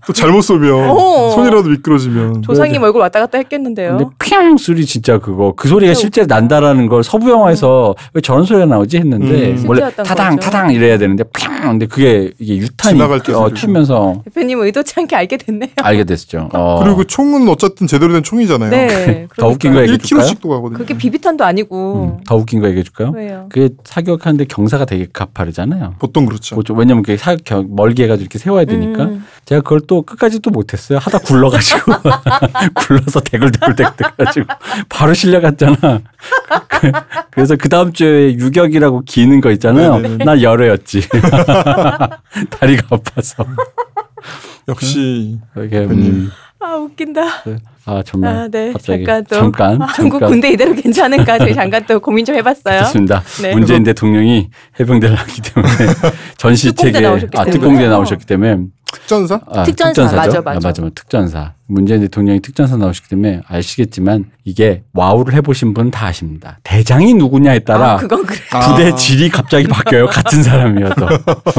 Speaker 3: [LAUGHS]
Speaker 2: 또 잘못 쏘면
Speaker 1: 어.
Speaker 2: 손이라도 미끄러지면.
Speaker 1: 조상님 얼굴 왔다 갔다 했겠는데요.
Speaker 3: 근데 핑 소리 진짜 그거 그 소리가 실제 난다라는 걸 서부 영화에서 왜 저런 소리가 나오지 했는데
Speaker 2: 음.
Speaker 3: 원래 타당
Speaker 1: 거죠.
Speaker 3: 타당 이래야 되는데 핑 근데 그게 이게 유탄이
Speaker 2: 지나갈 때
Speaker 3: 어. 튀면서
Speaker 1: 대표님 의도치 않게 알게 됐네요.
Speaker 3: 알게 됐죠. 어.
Speaker 2: 그리고 그 총은 어쨌든 제대로 된 총이잖아요.
Speaker 1: 네. [LAUGHS]
Speaker 3: 더 웃긴 거. 얘기해 줄까요?
Speaker 2: 1kg씩도 가거든요.
Speaker 1: 그게 비비탄도 아니고.
Speaker 3: 음, 더 웃긴 거 얘기해 줄까요?
Speaker 1: 왜요?
Speaker 3: 그게 사격하는데 경사가 되게 가파르잖아요.
Speaker 2: 보통 그렇죠.
Speaker 3: 뭐죠? 왜냐면 그게 사격 겨- 멀게 해가지고 이렇게 세워야 되니까
Speaker 1: 음.
Speaker 3: 제가 그걸 또 끝까지 또 못했어요. 하다 굴러가지고 [LAUGHS] 굴러서 대굴대굴대굴 가지고 바로 실려갔잖아. 그- [LAUGHS] 그래서 그 다음 주에 유격이라고 기는 거 있잖아요.
Speaker 2: 네네네.
Speaker 3: 난 열애였지. [LAUGHS] 다리가 아파서
Speaker 2: 역시
Speaker 3: 이게 음.
Speaker 1: 아 웃긴다.
Speaker 3: 아 정말
Speaker 1: 아, 네.
Speaker 3: 갑자기
Speaker 1: 잠깐 또
Speaker 3: 잠깐
Speaker 1: 아, 한국
Speaker 3: 잠깐
Speaker 1: 군대 이대로 괜찮은가 저희 잠깐 또 고민 좀 해봤어요.
Speaker 3: 좋습니다.
Speaker 1: 네.
Speaker 3: 문재인 대통령이 해병대를 하기 때문에 [LAUGHS] 전시
Speaker 1: 특공대
Speaker 3: 체계
Speaker 1: 나오셨기
Speaker 3: 아
Speaker 1: 때문에.
Speaker 3: 특공대 나오셨기 때문에
Speaker 2: 특전사?
Speaker 3: 아,
Speaker 1: 특전사,
Speaker 3: 특전사죠.
Speaker 1: 맞아, 맞아.
Speaker 3: 아, 맞아, 맞아. 특전사. 문재인 대통령이 특전사 나오시기 때문에 아시겠지만 이게 와우를 해보신 분은 다 아십니다. 대장이 누구냐에 따라
Speaker 1: 아, 그건 그래.
Speaker 2: 아.
Speaker 3: 부대 질이 갑자기 바뀌어요. 같은 사람이어도.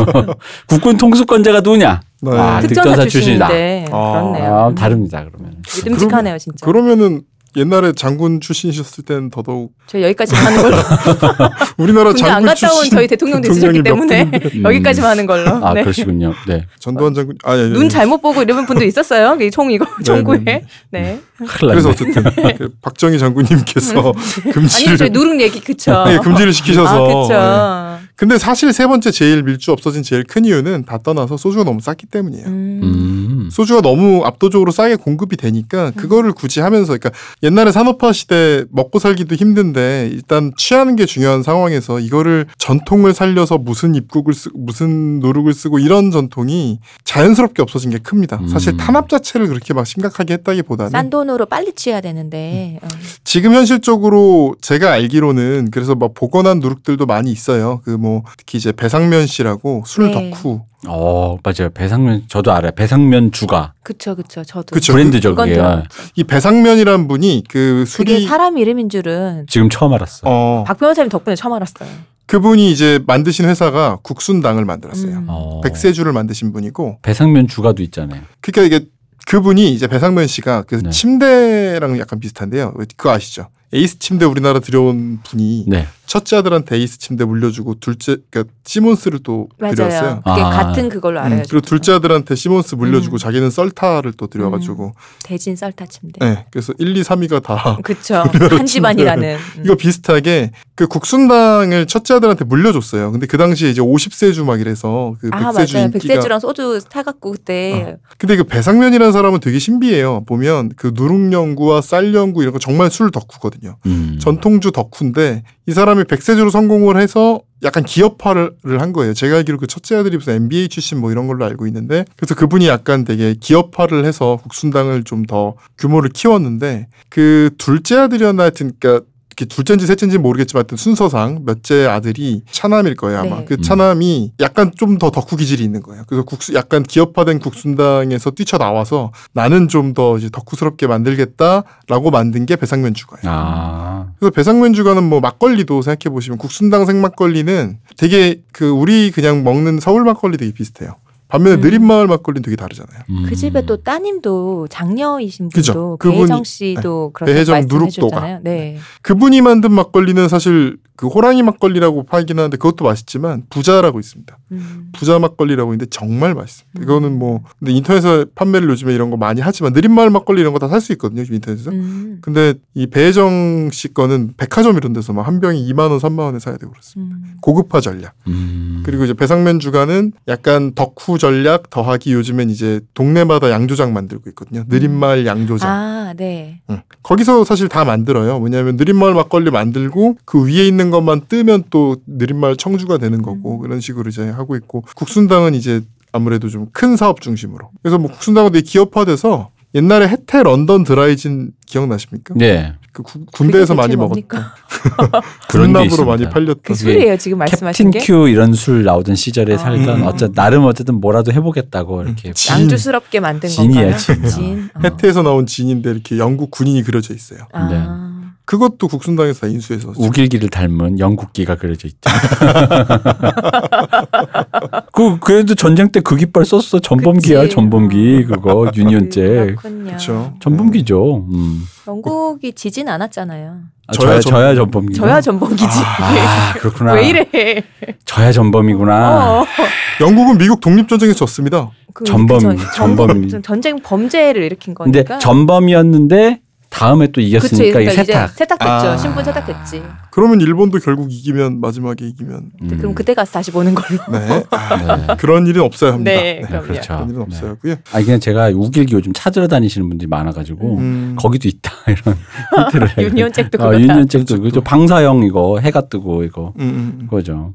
Speaker 3: [LAUGHS] 국군 통수권자가 누구냐?
Speaker 2: 네.
Speaker 3: 아,
Speaker 1: 특전사
Speaker 3: 특전사 출신이다.
Speaker 2: 아,
Speaker 1: 그렇네요.
Speaker 3: 아, 다릅니다. 그러면.
Speaker 1: 믿음직하네요, 진짜.
Speaker 2: 그러면은 옛날에 장군 출신이셨을 때는 더더욱
Speaker 1: 저 여기까지 하는 걸로. [LAUGHS]
Speaker 2: 우리나라
Speaker 1: 군대 안
Speaker 2: 장군
Speaker 1: 갔다 온
Speaker 2: 출신
Speaker 1: 저희 있으셨기
Speaker 2: 몇
Speaker 1: 때문에
Speaker 2: 분인데. [LAUGHS]
Speaker 1: 여기까지만 하는 걸로.
Speaker 3: 아,
Speaker 1: 네.
Speaker 3: 그러시군요. 네.
Speaker 2: 전두환 장군 아 예, 예.
Speaker 1: 눈 잘못 보고 이러는 분도 있었어요. 이총 이거 총구에.
Speaker 2: 네.
Speaker 1: 네.
Speaker 3: 큰일
Speaker 2: 그래서. 어쨌든 그 박정희 장군님께서 [LAUGHS]
Speaker 1: 아니
Speaker 2: 금지를
Speaker 1: 저희 누룩 얘기 그쵸.
Speaker 2: 네, 금지를 시키셔서
Speaker 1: 아
Speaker 2: 네.
Speaker 1: 그쵸.
Speaker 2: 근데 사실 세 번째 제일 밀주 없어진 제일 큰 이유는 다 떠나서 소주가 너무 쌌기 때문이에요.
Speaker 1: 음.
Speaker 3: 음.
Speaker 2: 소주가 너무 압도적으로 싸게 공급이 되니까 그거를 굳이 하면서 그러니까 옛날에 산업화 시대 먹고 살기도 힘든데 일단 취하는 게 중요한 상황에서 이거를 전통을 살려서 무슨 입국을 쓰고 무슨 누룩을 쓰고 이런 전통이 자연스럽게 없어진 게 큽니다. 사실
Speaker 3: 음.
Speaker 2: 탄압 자체를 그렇게 막 심각하게 했다기보다는
Speaker 1: 싼 돈으로 빨리 취해야 되는데. 어.
Speaker 2: 지금 현실적으로 제가 알기로는 그래서 막 복원한 누룩들도 많이 있어요. 그뭐 특히 이제 배상면 씨라고 술
Speaker 1: 네.
Speaker 2: 덕후
Speaker 3: 어, 맞아요. 배상면, 저도 알아요. 배상면 주가.
Speaker 1: 그쵸 그쵸 저도.
Speaker 2: 그쵸.
Speaker 3: 브랜드죠, 그게.
Speaker 2: 이 배상면이란 분이 그
Speaker 1: 그게
Speaker 2: 술이
Speaker 1: 사람 이름인 줄은
Speaker 3: 지금 처음 알았어.
Speaker 2: 어
Speaker 1: 박 변호사님 덕분에 처음 알았어요.
Speaker 2: 그분이 이제 만드신 회사가 국순당을 만들었어요.
Speaker 1: 음.
Speaker 3: 어.
Speaker 2: 백세주를 만드신 분이고
Speaker 3: 배상면 주가도 있잖아요.
Speaker 2: 그러니까 이게 그분이 이제 배상면 씨가 그
Speaker 3: 네.
Speaker 2: 침대랑 약간 비슷한데요. 그거 아시죠? 에이스 침대 우리나라 들여온 분이
Speaker 3: 네.
Speaker 2: 첫째 아들한테 에이스 침대 물려주고 둘째 그러니까 시몬스를 또
Speaker 1: 맞아요.
Speaker 2: 들여왔어요.
Speaker 1: 그게
Speaker 3: 아.
Speaker 1: 같은 그걸로 알아요.
Speaker 2: 음, 그리고. 둘째 아들한테 시몬스 물려주고
Speaker 1: 음.
Speaker 2: 자기는 썰타를 또 들여와가지고
Speaker 1: 대진 썰타 침대.
Speaker 2: 네. 그래서 1, 2, 3위가 다 [LAUGHS]
Speaker 1: 그쵸. [LAUGHS] 한 집안이라는. 음.
Speaker 2: 이거 비슷하게 그 국순당을 첫째 아들한테 물려줬어요. 근데 그 당시에 이제 50세주 막 이래서 그
Speaker 1: 아
Speaker 2: 백세주
Speaker 1: 맞아요.
Speaker 2: 인기가
Speaker 1: 백세주랑 소주 타갖고 그때
Speaker 2: 근데 그 배상면이라는 사람은 되게 신비해요. 보면 그 누룩 연구와 쌀 연구 이런 거 정말 술 덕후거든요.
Speaker 3: 음.
Speaker 2: 전통주 덕후인데 이 사람 이 백세주로 성공을 해서 약간 기업화를 한 거예요. 제가 알기로 그 첫째 아들이 무슨 MBA 출신 뭐 이런 걸로 알고 있는데 그래서 그분이 약간 되게 기업화를 해서 국순당을 좀 더 규모를 키웠는데 그 둘째 아들이었나 하여튼 그러니까 이렇게 둘째인지 셋째인지 모르겠지만 하여튼 순서상 몇째 아들이 차남일 거예요 아마
Speaker 1: 네.
Speaker 2: 그
Speaker 3: 음.
Speaker 2: 차남이 약간 좀 더 덕후 기질이 있는 거예요 그래서 국수 약간 기업화된 국순당에서 뛰쳐나와서 나는 좀 더 이제 덕후스럽게 만들겠다라고 만든 게 배상면 주가예요
Speaker 3: 아.
Speaker 2: 그래서 배상면 주가는 뭐 막걸리도 생각해 보시면 국순당 생막걸리는 되게 그 우리 그냥 먹는 서울 막걸리 되게 비슷해요. 반면에
Speaker 1: 음.
Speaker 2: 느린마을 막걸리는 되게 다르잖아요.
Speaker 3: 음.
Speaker 1: 그 집에 또 따님도 장녀이신
Speaker 2: 그죠.
Speaker 1: 분도
Speaker 2: 그분이-
Speaker 1: 배혜정 씨도 그렇게
Speaker 2: 배혜정
Speaker 1: 말씀해
Speaker 2: 누룩도가.
Speaker 1: 주셨잖아요. 네.
Speaker 2: 그분이 만든 막걸리는 사실 그 호랑이 막걸리라고 팔긴 하는데 그것도 맛있지만 부자라고 있습니다.
Speaker 1: 음.
Speaker 2: 부자 막걸리라고 있는데 정말 맛있습니다.
Speaker 1: 음.
Speaker 2: 이거는 뭐 근데 인터넷에 판매를 요즘에 이런 거 많이 하지만 느린마을 막걸리 이런 거 다 살 수 있거든요. 요즘 인터넷에서.
Speaker 1: 음.
Speaker 2: 근데 이 배혜정 씨 거는 백화점 이런 데서 막 한 병이 2만 원, 3만 원에 사야 되고 그렇습니다.
Speaker 1: 음.
Speaker 2: 고급화 전략.
Speaker 3: 음.
Speaker 2: 그리고 이제 배상면 주가는 약간 덕후 전략 더하기 요즘엔 이제 동네마다 양조장 만들고 있거든요. 느린마을 양조장.
Speaker 1: 아, 네.
Speaker 2: 응. 거기서 사실 다 만들어요. 왜냐하면 느린마을 막걸리 만들고 그 위에 있는 것만 뜨면 또 느린마을 청주가 되는 거고
Speaker 1: 음.
Speaker 2: 그런 식으로 이제 하고 있고 국순당은 이제 아무래도 좀 큰 사업 중심으로. 그래서 뭐 국순당은 되게 기업화돼서 옛날에 혜태 런던 드라이진 기억나십니까?
Speaker 3: 네.
Speaker 2: 그 구- 군대에서 많이
Speaker 3: 게
Speaker 2: 군납으로 많이. 팔렸던
Speaker 1: 그 술이에요, 지금
Speaker 3: 캡틴
Speaker 1: 말씀하신 게?
Speaker 3: 큐 이런 술 나오던 시절에
Speaker 1: 아.
Speaker 3: 살던
Speaker 2: 음.
Speaker 3: 어쨌든 나름 어쨌든 뭐라도 해보겠다고 이렇게
Speaker 2: 진.
Speaker 1: 양주스럽게 만든
Speaker 3: 진이에요,
Speaker 1: 건가요?
Speaker 3: 진.
Speaker 1: 진. 어.
Speaker 2: 혜태에서 나온 진인데 이렇게 영국 군인이 그려져 있어요.
Speaker 1: 아.
Speaker 2: 그것도 국순당에서 다 인수해서
Speaker 3: 우길기를 닮은 영국기가 그려져 있죠. [LAUGHS] 그 그래도 전쟁 때 그 깃발 썼어. 전범기야,
Speaker 1: 그치.
Speaker 3: 전범기 그거 유니온제.
Speaker 1: 그렇군요.
Speaker 2: 그렇죠.
Speaker 3: 전범기죠. 음.
Speaker 1: 영국이 지진 않았잖아요.
Speaker 3: 아,
Speaker 2: 저야
Speaker 3: 저야 저야 전범기.
Speaker 1: 저야 전범기지.
Speaker 3: 아 그렇구나.
Speaker 1: 왜 이래?
Speaker 3: 저야 전범이구나.
Speaker 1: 어.
Speaker 2: 영국은 미국 독립전쟁에서 졌습니다.
Speaker 1: 그-
Speaker 3: 전범,
Speaker 1: 그 전-
Speaker 3: 전범.
Speaker 1: 전- 전쟁 범죄를 일으킨
Speaker 3: 근데
Speaker 1: 거니까.
Speaker 3: 전범이었는데 다음에 또
Speaker 1: 그쵸,
Speaker 3: 이겼으니까
Speaker 1: 그러니까 이제
Speaker 3: 세탁.
Speaker 1: 세탁됐죠.
Speaker 2: 아.
Speaker 1: 신분 세탁됐지.
Speaker 2: 그러면 일본도 결국 이기면 마지막에 이기면
Speaker 3: 음.
Speaker 1: 그럼 그때 가서 다시 보는 걸로.
Speaker 2: 네 [LAUGHS] 아,
Speaker 3: 네.
Speaker 2: 그런 일은 없어야 합니다.
Speaker 1: 네,
Speaker 2: 네,
Speaker 1: 그럼요.
Speaker 3: 그렇죠.
Speaker 2: 그런 일은
Speaker 3: 네.
Speaker 2: 없어야고요.
Speaker 3: 아니 그냥 제가 우길기 요즘 찾으러 다니시는 분들이 많아 가지고
Speaker 2: 음.
Speaker 3: 거기도 있다 [LAUGHS] 이런 힌트를 어,
Speaker 1: 그거다.
Speaker 3: 유니온잭도 그죠 방사형 이거 해가 뜨고 이거
Speaker 2: 음, 음, 음.
Speaker 3: 그거죠.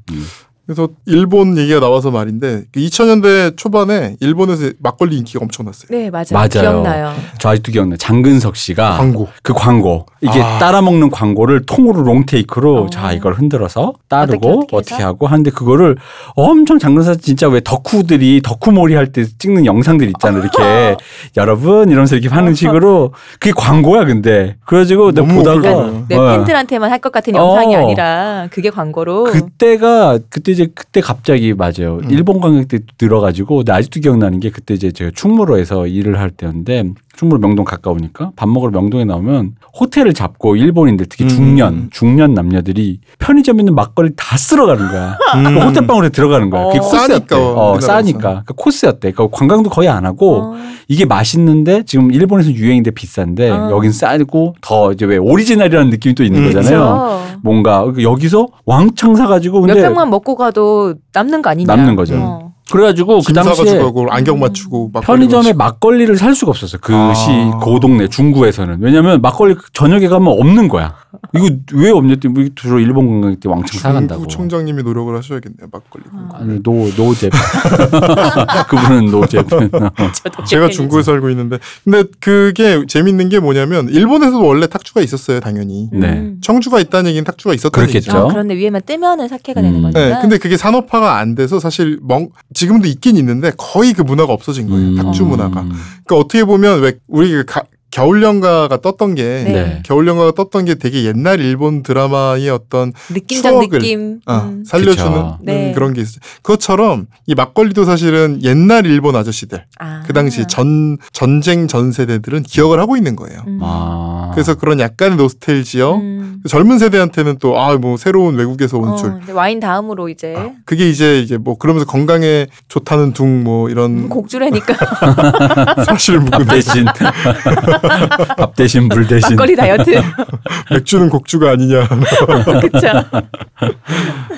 Speaker 3: 음.
Speaker 2: 그래서 일본 얘기가 나와서 말인데 2000년대 초반에 일본에서 막걸리 인기가 엄청났어요.
Speaker 1: 네 맞아요.
Speaker 3: 맞아요.
Speaker 1: 기억나요.
Speaker 3: 저 아직도 기억나. 장근석 씨가
Speaker 2: 광고.
Speaker 3: 그 광고 이게
Speaker 2: 아.
Speaker 3: 따라 먹는 광고를 통으로 롱테이크로
Speaker 1: 어.
Speaker 3: 자 이걸 흔들어서 따르고
Speaker 1: 어떻게,
Speaker 3: 어떻게,
Speaker 1: 어떻게?
Speaker 3: 하고 하는데 그거를 엄청 장근석 진짜 왜 덕후들이 덕후몰이 할 때 찍는 영상들 있잖아 이렇게 [LAUGHS] 여러분 이러면서 이렇게 하는 식으로 그게 광고야 근데 그래가지고 내가
Speaker 2: 너무
Speaker 3: 보다가
Speaker 2: 웃겨요.
Speaker 1: 내
Speaker 3: 어.
Speaker 1: 팬들한테만 할 것 같은 영상이
Speaker 3: 어.
Speaker 1: 아니라 그게 광고로
Speaker 3: 그때가 그때 이제 그때 갑자기 맞아요.
Speaker 2: 음.
Speaker 3: 일본 관광 때 들어가지고 나 아직도 기억나는 게 그때 이제 제가 충무로에서 일을 할 때였는데 충무로 명동 가까우니까 밥 먹으러 명동에 나오면 호텔을 잡고 일본인들 특히
Speaker 2: 음.
Speaker 3: 중년 중년 남녀들이 편의점 있는 막걸리 다 쓸어가는 거야. [LAUGHS]
Speaker 2: 음.
Speaker 3: 그 호텔 방으로 들어가는 거야. 그게
Speaker 1: 어.
Speaker 3: 코스였대.
Speaker 2: 싸니까,
Speaker 3: 어. 싸니까 그 코스였대. 그 관광도 거의 안 하고
Speaker 1: 어.
Speaker 3: 이게 맛있는데 지금 일본에서 유행인데 비싼데
Speaker 1: 어.
Speaker 3: 여긴 싸고 더 이제 왜 오리지널이라는 느낌이 또 있는
Speaker 2: 음.
Speaker 3: 거잖아요.
Speaker 1: 그쵸.
Speaker 3: 뭔가 여기서 왕창 사가지고
Speaker 1: 몇
Speaker 3: 근데
Speaker 1: 병만 먹고 가도 남는 거 아니냐.
Speaker 3: 남는 거죠.
Speaker 1: 어.
Speaker 3: 그래가지고
Speaker 2: 그짐
Speaker 3: 당시에
Speaker 2: 안경 맞추고 막걸리
Speaker 3: 편의점에
Speaker 2: 마시고.
Speaker 3: 막걸리 를 살 수가 없었어요. 그
Speaker 2: 아.
Speaker 3: 시, 그 동네 중구에서는. 왜냐면 막걸리 저녁에 가면 없는 거야. 이거 왜 없냐 했더니 뭐 주로 일본 관광 때 왕창 사간다고.
Speaker 2: 중구 총장님이 노력을 하셔야겠네요 막걸리.
Speaker 3: 아니, 노, 노제. [LAUGHS] 그분은 노제. [LAUGHS]
Speaker 2: 제가. 중구에 살고 있는데 근데 그게 재밌는 게 뭐냐면 일본에서도 원래 탁주가 있었어요 당연히.
Speaker 3: 네.
Speaker 1: 음.
Speaker 2: 청주가 있다는 얘기는 탁주가 있었다는
Speaker 3: 그렇겠죠.
Speaker 2: 얘기죠.
Speaker 1: 어, 그런데 위에만 뜨면은 사케가 되는
Speaker 3: 음.
Speaker 1: 거니까.
Speaker 2: 네, 근데 그게 산업화가 안 돼서 사실 멍 지금도 있긴 있는데 거의 그 문화가 없어진 거예요.
Speaker 3: 음.
Speaker 1: 음.
Speaker 2: 문화가. 그러니까 어떻게 보면 왜 우리 그 가- 겨울연가가 떴던 게
Speaker 3: 네.
Speaker 2: 겨울연가가 떴던 게 되게 옛날 일본 드라마의 어떤
Speaker 1: 느낌적
Speaker 2: 추억을,
Speaker 1: 느낌.
Speaker 2: 아,
Speaker 1: 음.
Speaker 2: 살려주는.
Speaker 1: 네.
Speaker 2: 음, 그런 게 있어요. 그것처럼 이 막걸리도 사실은 옛날 일본 아저씨들
Speaker 1: 아.
Speaker 2: 그 당시 전 전쟁 전 세대들은 기억을 하고 있는 거예요.
Speaker 1: 음.
Speaker 3: 아.
Speaker 2: 그래서 그런 약간의 노스텔지어
Speaker 1: 음.
Speaker 2: 젊은 세대한테는 또 아 뭐 새로운 외국에서 온
Speaker 1: 어, 와인 다음으로 이제
Speaker 2: 아, 그게 이제 이제 뭐 그러면서 건강에 좋다는 둥 뭐 이런
Speaker 1: 곡주라니까
Speaker 2: 사실을 묻고
Speaker 3: 밥 대신. [LAUGHS] 밥 대신 물 대신.
Speaker 1: 막걸리 다이어트. [LAUGHS]
Speaker 2: 맥주는 곡주가 아니냐. [LAUGHS]
Speaker 1: 그쵸.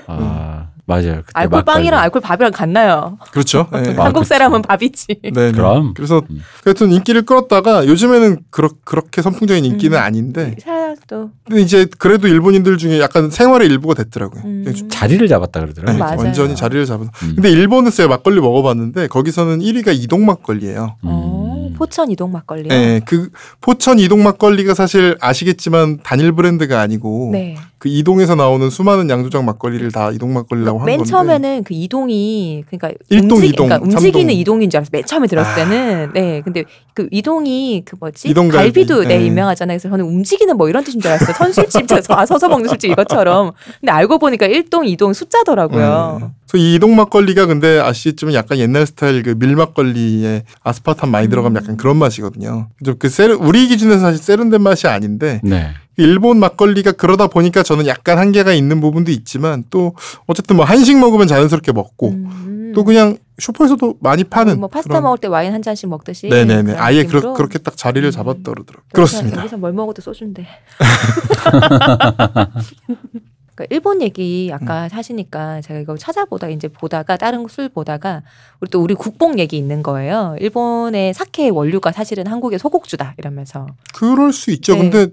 Speaker 3: 아, 맞아요.
Speaker 1: 알콜 빵이랑 알콜 밥이랑 같나요?
Speaker 2: 그렇죠. 네.
Speaker 3: 아,
Speaker 1: 한국
Speaker 3: 그치.
Speaker 1: 사람은 밥이지.
Speaker 2: 네, 네.
Speaker 3: 그럼.
Speaker 2: 그래서
Speaker 3: 음.
Speaker 2: 하여튼 인기를 끌었다가 요즘에는 그렇, 그렇게 선풍적인 인기는
Speaker 1: 음.
Speaker 2: 아닌데
Speaker 1: 사도
Speaker 2: 근데 이제 그래도 일본인들 중에 약간 생활의 일부가 됐더라고요.
Speaker 1: 음.
Speaker 2: 그냥 좀-
Speaker 3: 자리를 잡았다
Speaker 2: 네,
Speaker 3: 그러더라고요.
Speaker 1: 맞아요.
Speaker 2: 완전히 자리를 잡은.
Speaker 3: 음.
Speaker 2: 근데 일본에서 제가 막걸리 먹어봤는데 거기서는 1위가 이동 막걸리예요.
Speaker 1: 어,
Speaker 3: 음.
Speaker 1: 포천 이동 막걸리요.
Speaker 2: 네, 그 포천 이동 막걸리가 사실 아시겠지만 단일 브랜드가 아니고
Speaker 1: 네.
Speaker 2: 그 이동에서 나오는 수많은 양조장 막걸리를 다 이동 막걸리라고
Speaker 1: 한맨
Speaker 2: 건데.
Speaker 1: 처음에는 그 이동이 그러니까
Speaker 2: 일동,
Speaker 1: 움직,
Speaker 2: 이동,
Speaker 1: 그러니까 움직이는. 이동인 줄 알았어. 맨 처음에 들었을
Speaker 2: 아.
Speaker 1: 때는 네. 근데 그 이동이 그 뭐지?
Speaker 2: 이동 갈비.
Speaker 1: 갈비도 네,
Speaker 2: 네.
Speaker 1: 유명하잖아요. 그래서 저는 움직이는 뭐 이런 뜻인 줄 알았어요. 선술집 [LAUGHS] 서서 먹는 술집 이것처럼. 근데 알고 보니까 일동 이동 숫자더라고요.
Speaker 2: 음. 그래서 이 이동 막걸리가 근데 아시겠지만 약간 옛날 스타일 그 밀 막걸리에 아스파탐 많이 들어가면 약간 그런 맛이거든요. 좀 그 세르 우리 기준에서 사실 세련된 맛이 아닌데
Speaker 3: 네.
Speaker 2: 일본 막걸리가 그러다 보니까 저는 약간 한계가 있는 부분도 있지만 또 어쨌든 뭐 한식 먹으면 자연스럽게 먹고
Speaker 1: 음.
Speaker 2: 또 그냥 슈퍼에서도 많이 파는
Speaker 1: 뭐 파스타 먹을 때 와인 한 잔씩 먹듯이
Speaker 2: 네네네 아예. 그렇, 그렇게 딱 자리를
Speaker 1: 음.
Speaker 2: 잡았다 그러더라고요.
Speaker 1: 여기서-
Speaker 2: 그렇습니다.
Speaker 1: 여기서 뭘 먹어도 소주인데. [LAUGHS] [LAUGHS] 그러니까 일본 얘기 아까
Speaker 2: 음.
Speaker 1: 하시니까 제가 이거 찾아보다 이제 보다가 다른 술 보다가 우리 또 우리 국뽕 얘기 있는 거예요. 일본의 사케의 원료가 사실은 한국의 소곡주다 이러면서
Speaker 2: 그럴 수 있죠.
Speaker 1: 네.
Speaker 2: 근데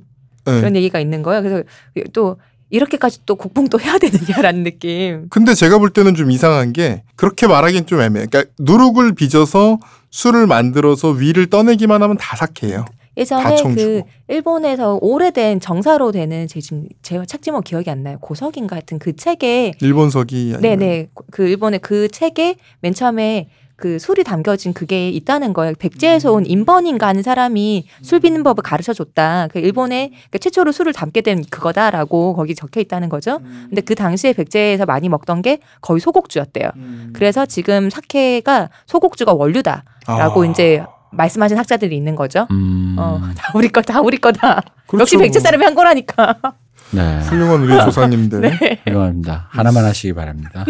Speaker 2: 네.
Speaker 1: 그런 얘기가 있는 거예요. 그래서 또 이렇게까지 또 국뽕 또 해야 되느냐라는 느낌.
Speaker 2: 근데 제가 볼 때는 좀 이상한 게 그렇게 말하기는 좀 애매해. 그러니까 누룩을 빚어서 술을 만들어서 위를 떠내기만 하면 다 사케예요.
Speaker 1: 예전에
Speaker 2: 다
Speaker 1: 그. 일본에서 오래된 정사로 되는 제 지금 제가 못 기억이 안 나요. 고석인가 하여튼 그 책에
Speaker 2: 일본석이 아니면
Speaker 1: 네네 그 일본의 그 책에 맨 처음에 그 술이 담겨진 그게 있다는 거예요. 백제에서 온 인번인가 하는 사람이 술 빚는 법을 가르쳐 줬다. 그 일본에 그 최초로 술을 담게 된 그거다라고 거기 적혀 있다는 거죠. 근데 그 당시에 백제에서 많이 먹던 게 거의 소곡주였대요. 그래서 지금 사케가 소곡주가 원류다라고
Speaker 2: 아.
Speaker 1: 이제 말씀하신 학자들이 있는 거죠.
Speaker 3: 음.
Speaker 1: 어, 다 우리 거, 다 우리 거다.
Speaker 2: 그렇죠.
Speaker 1: 역시 백제 사람이 한 거라니까.
Speaker 3: 네.
Speaker 2: 훌륭한 우리 조상님들
Speaker 1: 네.
Speaker 3: 훌륭합니다. 하나만 하시기 바랍니다.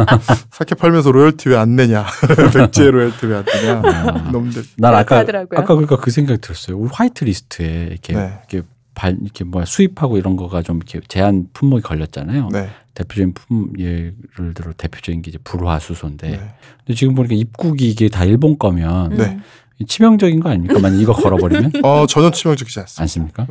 Speaker 3: [LAUGHS]
Speaker 2: 사케 팔면서 로열티 왜 안 내냐? [LAUGHS] 백제 로열티 왜 안 내냐? 놈들.
Speaker 3: 난 아까
Speaker 1: 하더라고요.
Speaker 3: 아까 그러니까 그 생각 들었어요. 우리 white list에 이렇게
Speaker 2: 네.
Speaker 3: 이렇게 발 이렇게 뭐 수입하고 이런 거가 좀 이렇게 제한 품목이 걸렸잖아요.
Speaker 2: 네.
Speaker 3: 대표적인 품 예를 들어 대표적인 게 이제 불화수소인데
Speaker 2: 네.
Speaker 3: 근데 지금 보니까 입국이 이게 다 일본 거면
Speaker 2: 네.
Speaker 3: 치명적인 거 아닙니까? 만약 이거 걸어버리면 [LAUGHS]
Speaker 2: 어 전혀 치명적이지 않습니다.
Speaker 3: 않습니까?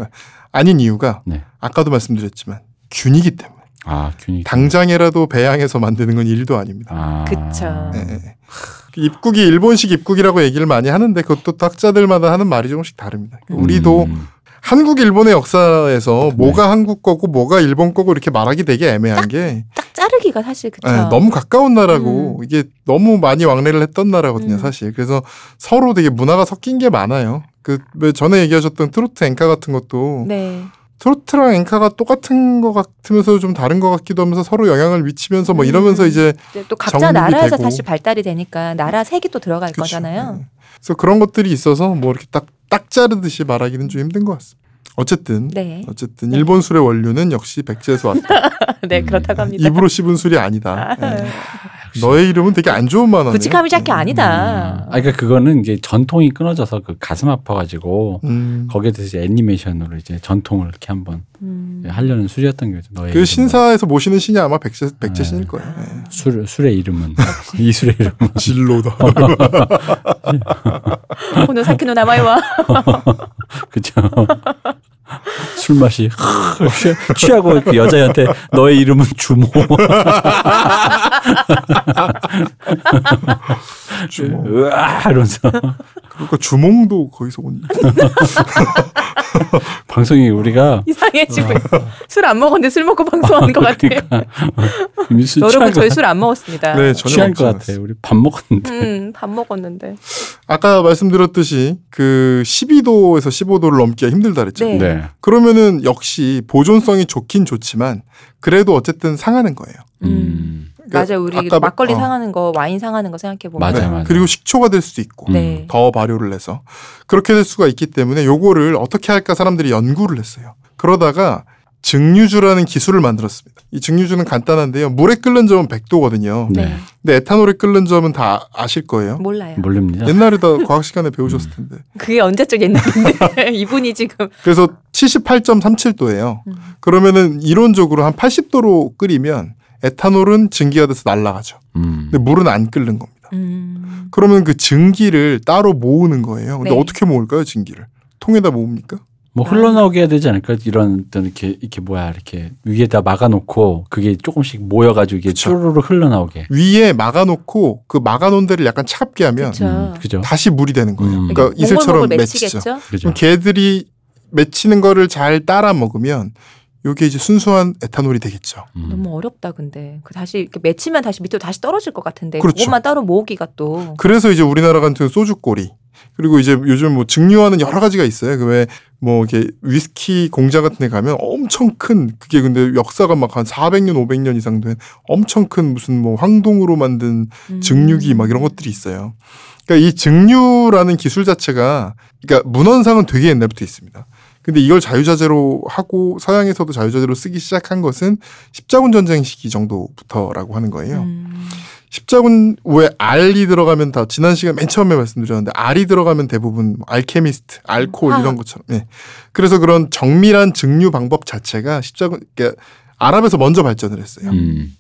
Speaker 2: 아닌 이유가
Speaker 3: 네.
Speaker 2: 아까도 말씀드렸지만 균이기 때문에.
Speaker 3: 아 균이.
Speaker 2: 당장에라도 배양해서 만드는 건 일도 아닙니다.
Speaker 3: 아.
Speaker 1: 그쵸.
Speaker 2: 예, 예. 입국이 일본식 입국이라고 얘기를 많이 하는데 그것도 학자들마다 하는 말이 조금씩 다릅니다.
Speaker 1: 음.
Speaker 2: 우리도
Speaker 3: 음.
Speaker 2: 한국 일본의 역사에서 뭐가 한국 거고 뭐가 일본 거고 이렇게 말하기 되게 애매한
Speaker 1: 게딱 자르기가 사실 그쵸.
Speaker 2: 예, 너무 가까운 나라고 이게 너무 많이 왕래를 했던 나라거든요,
Speaker 1: 음.
Speaker 2: 사실. 그래서 서로 되게 문화가 섞인 게 많아요. 그 왜 전에 얘기하셨던 트로트 엔카 같은 것도
Speaker 1: 네.
Speaker 2: 트로트랑 엔카가 똑같은 것 같으면서 좀 다른 것 같기도 하면서 서로 영향을 미치면서 뭐
Speaker 1: 음.
Speaker 2: 이러면서 이제
Speaker 1: 또 각자 나라에서
Speaker 2: 되고.
Speaker 1: 다시 발달이 되니까 나라 색이 또 들어갈
Speaker 2: 그쵸.
Speaker 1: 거잖아요.
Speaker 2: 네. 그래서 그런 것들이 있어서 뭐 이렇게 딱, 딱 자르듯이 말하기는 좀 힘든 것 같습니다. 어쨌든
Speaker 1: 네.
Speaker 2: 어쨌든 일본 술의 원료는 역시 백제에서 왔다. [LAUGHS]
Speaker 1: 네, 그렇다고 합니다.
Speaker 2: 입으로 씹은 술이 아니다.
Speaker 1: 아,
Speaker 2: 예. 너의 이름은 되게 안 좋은 만화네.
Speaker 1: 부치카미 자켓 아니다.
Speaker 3: 아, 그러니까 그거는 이제 전통이 끊어져서 그 가슴 아파가지고
Speaker 2: 음.
Speaker 3: 거기에 대해서 이제 애니메이션으로 이제 전통을 이렇게 한번
Speaker 1: 음.
Speaker 3: 하려는 술이었던 거죠. 너의
Speaker 2: 그
Speaker 3: 이름은.
Speaker 2: 신사에서 모시는 신이 아마 백제 백제
Speaker 3: 네.
Speaker 2: 신일 거예요. 예.
Speaker 3: 술 술의 이름은 [LAUGHS] 이 술의 이름은
Speaker 2: 진로다.
Speaker 1: 오늘 사키노 나마이와
Speaker 3: 그죠. 술 맛이 취- 취하고 그 여자한테 너의 이름은 주모.
Speaker 2: 주몽.
Speaker 3: 으아 이러면서
Speaker 2: 그러니까 주몽도 거기서 온. [LAUGHS]
Speaker 3: 방송이 우리가
Speaker 1: 이상해지고 있어. 술 안 먹었는데 술 먹고 방송하는 것 같아요.
Speaker 3: 그러니까 술
Speaker 1: 여러분 저희 것술안 먹었습니다.
Speaker 2: 네, 전혀
Speaker 3: 취한 것 같아. 우리 밥 먹었는데.
Speaker 1: 음, 밥 먹었는데.
Speaker 2: 아까 말씀드렸듯이 그 12도에서 15도를 넘기가 힘들다 그랬죠.
Speaker 1: 네.
Speaker 3: 네.
Speaker 2: 그러면은 역시 보존성이 좋긴 좋지만 그래도 어쨌든 상하는 거예요.
Speaker 3: 음.
Speaker 2: 그러니까
Speaker 1: 맞아 요. 우리
Speaker 2: 아까
Speaker 1: 막걸리
Speaker 2: 어.
Speaker 1: 상하는 거, 와인 상하는 거 생각해 보면.
Speaker 3: 맞아요,
Speaker 2: 네.
Speaker 3: 맞아요.
Speaker 2: 그리고 식초가 될 수도 있고
Speaker 3: 음.
Speaker 1: 네.
Speaker 2: 더 발효를 해서 그렇게 될 수가 있기 때문에 요거를 어떻게 할까 사람들이 연구를 했어요. 그러다가 증류주라는 기술을 만들었습니다. 이 증류주는 간단한데요. 물에 끓는 점은 100도거든요.
Speaker 3: 네.
Speaker 1: 네.
Speaker 2: 근데 에탄올에 끓는 점은 다 아실 거예요.
Speaker 1: 몰라요.
Speaker 3: 모릅니다.
Speaker 2: 옛날에 다 [LAUGHS] 과학 시간에 배우셨을 텐데.
Speaker 1: 그게 언제적 옛날인데 [LAUGHS] 이분이 지금
Speaker 2: 그래서 78.37도예요.
Speaker 1: 음.
Speaker 2: 그러면은 이론적으로 한 80도로 끓이면 에탄올은 증기가 돼서 날아가죠.
Speaker 3: 음.
Speaker 2: 근데 물은 안 끓는 겁니다.
Speaker 1: 음,
Speaker 2: 그러면 그 증기를 따로 모으는 거예요. 근데
Speaker 1: 네.
Speaker 2: 어떻게 모을까요, 증기를? 통에다 모읍니까?
Speaker 3: 뭐 흘러나오게 해야 되지 않을까? 이런 어떤 이렇게 이렇게 뭐야 이렇게 위에다 막아놓고 그게 조금씩 모여가지고 이게
Speaker 2: 그쵸.
Speaker 3: 쭈루루 흘러나오게.
Speaker 2: 위에 막아놓고 그 막아놓은 데를 약간 차갑게 하면.
Speaker 3: 음, 그죠.
Speaker 2: 다시 물이 되는 거예요.
Speaker 3: 음.
Speaker 2: 그러니까 이슬처럼
Speaker 1: 몽골몽골
Speaker 2: 맺히죠.
Speaker 3: 그죠.
Speaker 2: 그럼 개들이 맺히는 거를 잘 따라 먹으면 요게 이제 순수한 에탄올이 되겠죠.
Speaker 3: 음.
Speaker 1: 너무 어렵다 근데 그 다시 이렇게 맺히면 다시 밑으로 다시 떨어질 것 같은데
Speaker 2: 그렇죠.
Speaker 1: 그것만 따로 모으기가 또
Speaker 2: 그래서 이제 우리나라 같은 소주꼬리 그리고 이제 요즘 뭐 증류하는 여러 가지가 있어요. 그왜뭐 이렇게 위스키 공장 같은 데 가면 엄청 큰 그게 근데 역사가 막 한 400년 500년 이상 된 엄청 큰 무슨 뭐 황동으로 만든
Speaker 1: 음.
Speaker 2: 증류기 막 이런 것들이 있어요. 그러니까 이 증류라는 기술 자체가 그러니까 문헌상은 되게 옛날부터 있습니다. 근데 이걸 자유자재로 하고 서양에서도 자유자재로 쓰기 시작한 것은 십자군 전쟁 시기 정도부터라고 하는 거예요.
Speaker 1: 음.
Speaker 2: 십자군 왜 R이 들어가면 다 지난 시간 맨 처음에 말씀드렸는데 R이 들어가면 대부분 뭐 알케미스트, 알코올
Speaker 1: 화학.
Speaker 2: 이런 것처럼. 예. 그래서 그런 정밀한 증류 방법 자체가 십자군 그러니까 아랍에서 먼저 발전을 했어요.
Speaker 3: 음.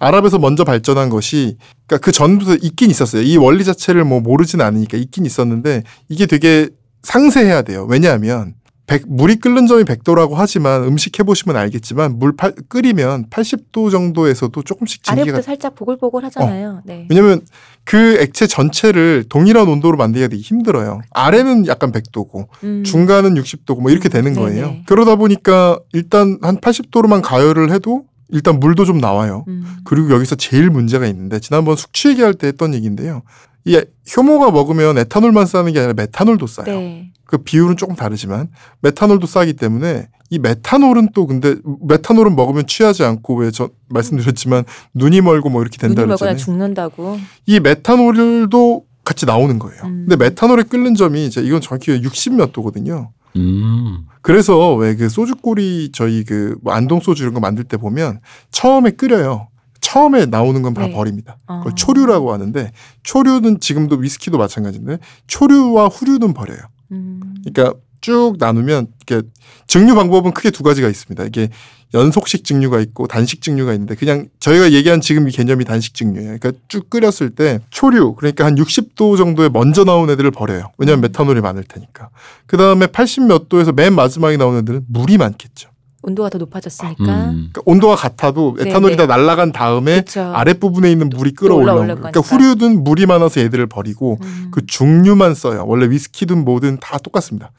Speaker 2: 아랍에서 먼저 발전한 것이 그러니까 그 전부터 있긴 있었어요. 이 원리 자체를 뭐 모르진 않으니까 있긴 있었는데 이게 되게 상세해야 돼요. 왜냐하면 100, 물이 끓는 점이 100도라고 하지만 음식 해보시면 알겠지만 물 팔- 끓이면 80도 정도에서도 조금씩 증기가
Speaker 1: 아래부터 살짝 보글보글 하잖아요. 네.
Speaker 2: 왜냐면 그 액체 전체를 동일한 온도로 만들기가 되게 힘들어요. 아래는 약간 100도고
Speaker 1: 음.
Speaker 2: 중간은 60도고 뭐 이렇게 되는
Speaker 1: 음,
Speaker 2: 거예요.
Speaker 1: 네네.
Speaker 2: 그러다 보니까 일단 한 80도로만 가열을 해도 일단 물도 좀 나와요.
Speaker 1: 음.
Speaker 2: 그리고 여기서 제일 문제가 있는데 지난번 숙취 얘기할 때 했던 얘기인데요. 이 효모가 먹으면 에탄올만 싸는 게 아니라 메탄올도 싸요.
Speaker 1: 네.
Speaker 2: 그 비율은 조금 다르지만 메탄올도 싸기 때문에 이 메탄올은 또 근데 메탄올은 먹으면 취하지 않고 왜 저 말씀드렸지만 눈이 멀고 뭐 이렇게 된다
Speaker 1: 눈이 멀거나
Speaker 2: 그랬잖아요.
Speaker 1: 죽는다고.
Speaker 2: 이 메탄올도 같이 나오는 거예요.
Speaker 1: 음.
Speaker 2: 근데 메탄올에 끓는 점이 이제 이건 정확히 60몇 도거든요.
Speaker 3: 음.
Speaker 2: 그래서 왜 그 소주꼬리 저희 그뭐 안동 소주 이런 거 만들 때 보면 처음에 끓여요. 처음에 나오는 건다
Speaker 1: 네.
Speaker 2: 버립니다. 그걸
Speaker 1: 어.
Speaker 2: 초류라고 하는데 초류는 지금도 위스키도 마찬가지인데 초류와 후류는 버려요.
Speaker 1: 음.
Speaker 2: 그러니까 쭉 나누면 이렇게 증류 방법은 크게 두 가지가 있습니다. 이게 연속식 증류가 있고 단식 증류가 있는데 그냥 저희가 얘기한 지금 이 개념이 단식 증류예요. 그러니까 쭉 끓였을 때 초류 그러니까 한 60도 정도에 먼저 나온 애들을 버려요. 왜냐하면
Speaker 1: 음.
Speaker 2: 메탄올이 많을 테니까. 그 다음에 80 몇 도에서 맨 마지막에 나오는 애들은 물이 많겠죠.
Speaker 1: 온도가 더 높아졌으니까.
Speaker 3: 음.
Speaker 2: 그러니까 온도가 같아도 에탄올이
Speaker 1: 네네.
Speaker 2: 다 날아간 다음에
Speaker 1: 그쵸.
Speaker 2: 아랫부분에 있는 물이
Speaker 1: 또
Speaker 2: 끌어올라오고
Speaker 1: 올라올
Speaker 2: 그러니까
Speaker 1: 거니까.
Speaker 2: 후류든 물이 많아서 얘들을 버리고
Speaker 1: 음.
Speaker 2: 그 중류만 써요. 원래 위스키든 뭐든 다 똑같습니다.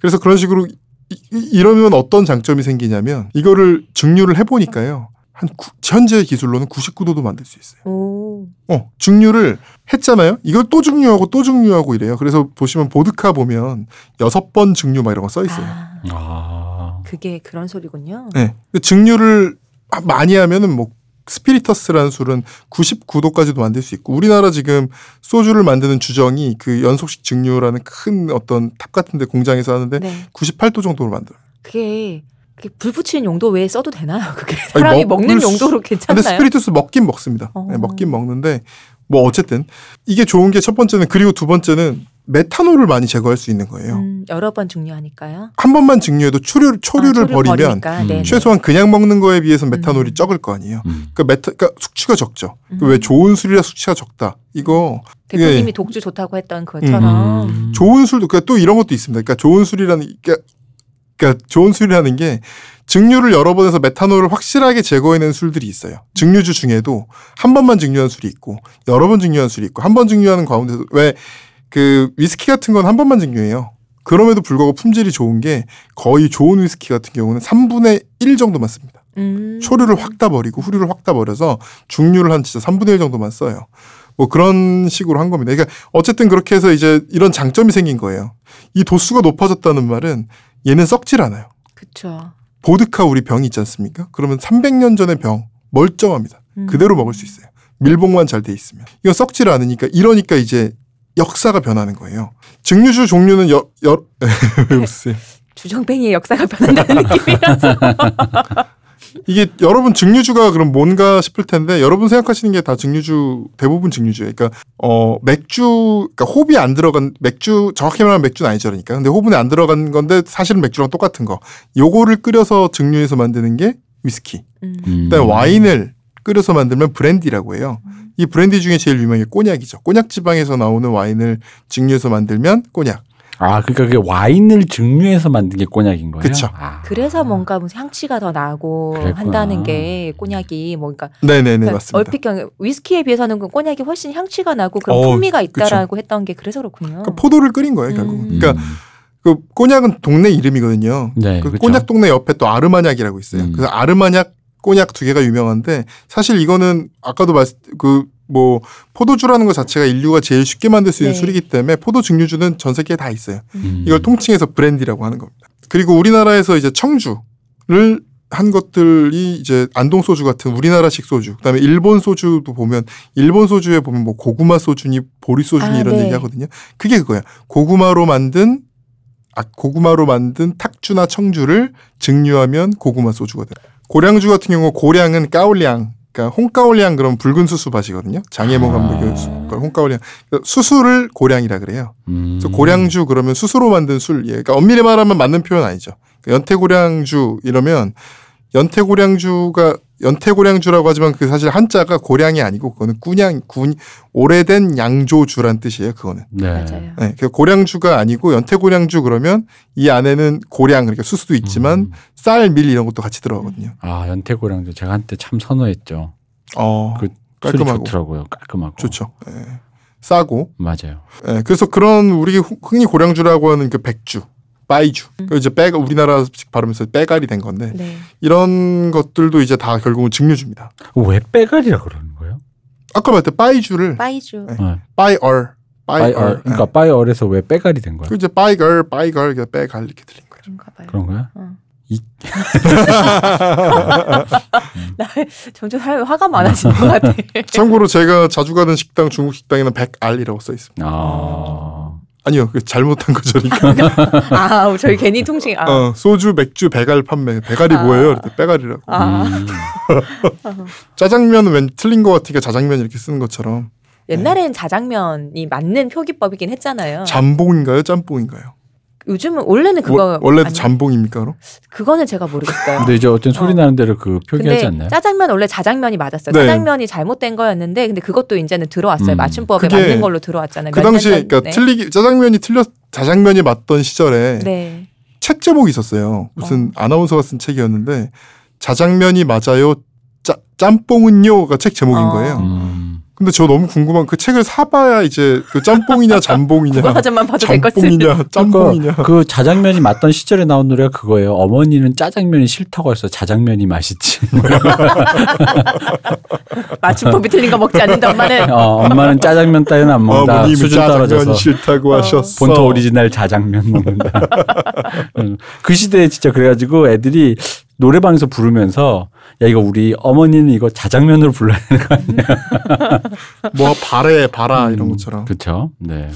Speaker 2: 그래서 그런 식으로 이- 이- 이러면 어떤 장점이 생기냐면 이거를 증류를 해보니까요. 한 구- 현재 기술로는 99도도 만들 수 있어요.
Speaker 1: 오.
Speaker 2: 어, 증류를 했잖아요. 이걸 또 증류하고 또 증류하고 이래요. 그래서 보시면 보드카 보면 여섯 번 증류 막 이런 거 써 있어요.
Speaker 1: 아,
Speaker 3: 아.
Speaker 1: 그게 그런 소리군요.
Speaker 2: 네. 그 증류를 많이 하면은 뭐 스피리터스라는 술은 99도까지도 만들 수 있고 우리나라 지금 소주를 만드는 주정이 그 연속식 증류라는 큰 어떤 탑 같은 데 공장에서 하는데
Speaker 1: 네.
Speaker 2: 98도 정도로 만들어요.
Speaker 1: 그게 불 붙이는 용도 외에 써도 되나요? [LAUGHS] 그게
Speaker 2: 아니,
Speaker 1: 사람이
Speaker 2: 먹을
Speaker 1: 먹는
Speaker 2: 수-
Speaker 1: 용도로
Speaker 2: 근데
Speaker 1: 괜찮나요?
Speaker 2: 스피리투스 먹긴 먹습니다.
Speaker 1: 어.
Speaker 2: 네, 먹긴 먹는데 뭐 어쨌든 이게 좋은 게 첫 번째는 그리고 두 번째는 메탄올을 많이 제거할 수 있는 거예요.
Speaker 1: 음, 여러 번 중요하니까요.
Speaker 2: 한 번만 증류해도 초류, 초류를
Speaker 1: 아,
Speaker 2: 버리면
Speaker 1: 버리니까.
Speaker 3: 음.
Speaker 2: 최소한 그냥 먹는 거에 비해서 메탄올이
Speaker 1: 음.
Speaker 2: 적을 거 아니에요.
Speaker 3: 음.
Speaker 2: 그러니까 메타, 그러니까 숙취가 적죠.
Speaker 1: 음.
Speaker 2: 왜 좋은 술이라 숙취가 적다. 이거
Speaker 1: 대표님이
Speaker 2: 예.
Speaker 1: 독주 좋다고 했던 그것처럼
Speaker 3: 음.
Speaker 2: 좋은 술도 그러니까 또 이런 것도 있습니다. 그러니까 좋은 술이라는 게 그러니까 좋은 술이라는 게 증류를 여러 번 해서 메탄올을 확실하게 제거해낸 술들이 있어요. 증류주 중에도 한 번만 증류한 술이 있고 여러 번 증류한 술이 있고 한 번 증류하는 가운데서 왜 그 위스키 같은 건 한 번만 증류해요. 그럼에도 불구하고 품질이 좋은 게 거의 좋은 위스키 같은 경우는 3분의 1 정도만 씁니다.
Speaker 1: 음.
Speaker 2: 초류를 확다 버리고 후류를 확다 버려서 중류를 한 진짜 3분의 1 정도만 써요. 뭐 그런 식으로 한 겁니다. 그러니까 어쨌든 그렇게 해서 이제 이런 장점이 생긴 거예요. 이 도수가 높아졌다는 말은 얘는 썩질 않아요.
Speaker 1: 그쵸.
Speaker 2: 보드카 우리 병이 있지 않습니까? 그러면 300년 전의 병 멀쩡합니다.
Speaker 1: 음.
Speaker 2: 그대로 먹을 수 있어요. 밀봉만 잘 돼 있으면. 이거 썩질 않으니까 이러니까 이제 역사가 변하는 거예요. 증류주 종류는 여, 여, [LAUGHS] 왜 웃으세요?
Speaker 1: 주정뱅이의 역사가 변한다는 [LAUGHS] 느낌이라서.
Speaker 2: 이게 여러분 증류주가 그럼 뭔가 싶을 텐데 여러분 생각하시는 게 다 증류주 대부분 증류주예요. 그러니까 어 맥주 그러니까 호비 안 들어간 맥주 정확히 말하면 맥주는 아니죠 그러니까. 근데 호분에 안 들어간 건데 사실은 맥주랑 똑같은 거. 요거를 끓여서 증류해서 만드는 게 위스키.
Speaker 1: 음.
Speaker 3: 음.
Speaker 2: 그다음에 와인을 끓여서 만들면 브랜디라고 해요. 이 브랜디 중에 제일 유명한 게 꼬냑이죠. 꼬냑 지방에서 나오는 와인을 증류해서 만들면 꼬냑.
Speaker 3: 아, 그러니까 그게 와인을 증류해서 만든 게 꼬냑인 거예요?
Speaker 2: 그쵸.
Speaker 3: 아.
Speaker 1: 그래서 뭔가 무슨 향취가 더 나고
Speaker 3: 그랬구나.
Speaker 1: 한다는 게 꼬냑이 뭔가
Speaker 2: 네네네
Speaker 1: 그러니까
Speaker 2: 맞습니다.
Speaker 1: 얼핏 경 위스키에 비해서는 그 꼬냑이 훨씬 향취가 나고 그런
Speaker 2: 어,
Speaker 1: 풍미가 있다라고 했던 게 그래서 그렇군요.
Speaker 2: 그러니까 포도를 끓인 거예요 결국.
Speaker 1: 음.
Speaker 3: 음.
Speaker 2: 그러니까 그 꼬냑은 동네 이름이거든요.
Speaker 3: 네,
Speaker 2: 그
Speaker 3: 그쵸.
Speaker 2: 꼬냑 동네 옆에 또 아르마냑이라고 있어요.
Speaker 3: 음.
Speaker 2: 그래서 아르마냑, 꼬냑 두 개가 유명한데 사실 이거는 아까도 말씀 그 뭐 포도주라는 것 자체가 인류가 제일 쉽게 만들 수 있는
Speaker 1: 네.
Speaker 2: 술이기 때문에 포도 증류주는 전 세계에 다 있어요.
Speaker 3: 음.
Speaker 2: 이걸 통칭해서 브랜디라고 하는 겁니다. 그리고 우리나라에서 이제 청주를 한 것들이 이제 안동 소주 같은 우리나라식 소주, 그다음에 일본 소주도 보면 일본 소주에 보면 뭐 고구마 소주니 보리 소주니
Speaker 1: 아,
Speaker 2: 이런
Speaker 1: 네.
Speaker 2: 얘기 하거든요. 그게 그거야. 고구마로 만든 아 고구마로 만든 탁주나 청주를 증류하면 고구마 소주가 돼. 고량주 같은 경우 고량은 까올량 그러니까 홍가올량 그런 붉은 수수밭이거든요. 장혜모
Speaker 3: 아.
Speaker 2: 감독의 수- 그 홍가올량 수수를 고량이라 그래요.
Speaker 3: 음.
Speaker 2: 그래서 고량주 그러면 수수로 만든 술, 예. 그러니까 엄밀히 말하면 맞는 표현 아니죠. 그러니까 연태고량주 이러면 연태고량주가 연태고량주라고 하지만 그 사실 한자가 고량이 아니고 그거는 꾸냥 군 오래된 양조주란 뜻이에요. 그거는.
Speaker 3: 네.
Speaker 1: 맞아요.
Speaker 2: 네, 그 고량주가 아니고 연태고량주 그러면 이 안에는 고량 그러니까 수수도 있지만
Speaker 3: 음.
Speaker 2: 쌀, 밀 이런 것도 같이 들어가거든요.
Speaker 3: 아, 연태고량도 제가 한때 참 선호했죠.
Speaker 2: 어,
Speaker 3: 그
Speaker 2: 깔끔하고
Speaker 3: 좋더라고요. 깔끔하고.
Speaker 2: 좋죠. 예. 싸고
Speaker 3: 맞아요.
Speaker 2: 예, 그래서 그런 우리 흔히 고량주라고 하는 그 백주, 빠이주, 그 이제 빼 우리나라식 발음에서 빼갈이 된 건데
Speaker 1: 네.
Speaker 2: 이런 것들도 이제 다 결국은 증류주입니다.
Speaker 3: 왜 빼갈이라 그러는 거예요?
Speaker 2: 아까 말했던 빠이주를
Speaker 1: 빠이주.
Speaker 2: 네.
Speaker 3: 네.
Speaker 2: 빠이얼,
Speaker 3: 빠이
Speaker 2: 빠이얼,
Speaker 3: 얼, 그러니까 빠이 얼에서 왜 빼갈이 된 거야?
Speaker 2: 그 이제 빠이걸, 빠이걸, 빼갈 이렇게 들린 거예요.
Speaker 1: 그런가 봐요.
Speaker 3: 그런 거야?
Speaker 1: 어.
Speaker 3: 이- [LAUGHS]
Speaker 1: 나 점점 화- 화가 많아지는 것 같아.
Speaker 2: 참고로 제가 자주 가는 식당 중국 식당에는 백알이라고 써 있습니다.
Speaker 3: 아.
Speaker 2: 아니요, 그 잘못한 거죠. 그러니까 [LAUGHS]
Speaker 1: 아, 저희 괜히 통칭. 아,
Speaker 2: 어, 소주, 맥주, 백알 판매. 백알이
Speaker 1: 아.
Speaker 2: 뭐예요? 이렇게 빼갈이라고.
Speaker 1: 아.
Speaker 3: 음. [LAUGHS]
Speaker 2: 짜장면 왠 틀린 것 같으니까 자장면 이렇게 쓰는 것처럼
Speaker 1: 옛날엔 자장면이 맞는 표기법이긴 했잖아요.
Speaker 2: 잠봉인가요? 짬뽕인가요?
Speaker 1: 요즘은 원래는 그거
Speaker 2: 워- 원래도
Speaker 1: 아니-
Speaker 2: 잠봉입니까? 그럼?
Speaker 1: 그거는 제가 모르겠어요.
Speaker 3: 근데 이제 어떤 소리
Speaker 1: 어.
Speaker 3: 나는 대로 그 표기하지 않나요?
Speaker 1: 짜장면 원래 자장면이 맞았어요.
Speaker 2: 네.
Speaker 1: 짜장면이 잘못된 거였는데 근데 그것도 이제는 들어왔어요.
Speaker 3: 음.
Speaker 1: 맞춤법에 맞는 걸로 들어왔잖아요.
Speaker 2: 그 당시에
Speaker 1: 전-
Speaker 2: 그러니까
Speaker 1: 네.
Speaker 2: 틀리기 짜장면이 틀렸 자장면이 맞던 시절에
Speaker 1: 네.
Speaker 2: 책 제목이 있었어요. 무슨 아나운서가 쓴 책이었는데 자장면이 맞아요. 짜, 짬뽕은요가 책 제목인
Speaker 1: 어.
Speaker 2: 거예요.
Speaker 3: 음.
Speaker 2: 근데 저 너무 궁금한 그 책을 사봐야 이제 그 짬뽕이냐 [LAUGHS] 잠봉이냐
Speaker 1: 국어사전만 봐도 될 것을.
Speaker 2: 잠뽕이냐 짬뽕이냐
Speaker 3: 그러니까 그 자장면이 맞던 시절에 나온 노래가 그거예요. 어머니는 짜장면이 싫다고 해서 자장면이 맛있지. [LAUGHS]
Speaker 1: 맞춤법이 틀린 거 먹지 않는다 엄마는.
Speaker 3: 어, 엄마는 짜장면 따위는 안 먹는다. 수준
Speaker 2: 짜장면
Speaker 3: 떨어져서
Speaker 2: 싫다고
Speaker 1: 어.
Speaker 2: 하셨어.
Speaker 3: 본토 오리지널 자장면 먹는다. [LAUGHS] 음, 그 시대에 진짜 그래가지고 애들이 노래방에서 부르면서 야 이거 우리 어머니는 이거 자장면으로 불러야 되는 거 아니야? [LAUGHS]
Speaker 2: 뭐 바래 바라 이런 것처럼.
Speaker 3: 그렇죠. 네.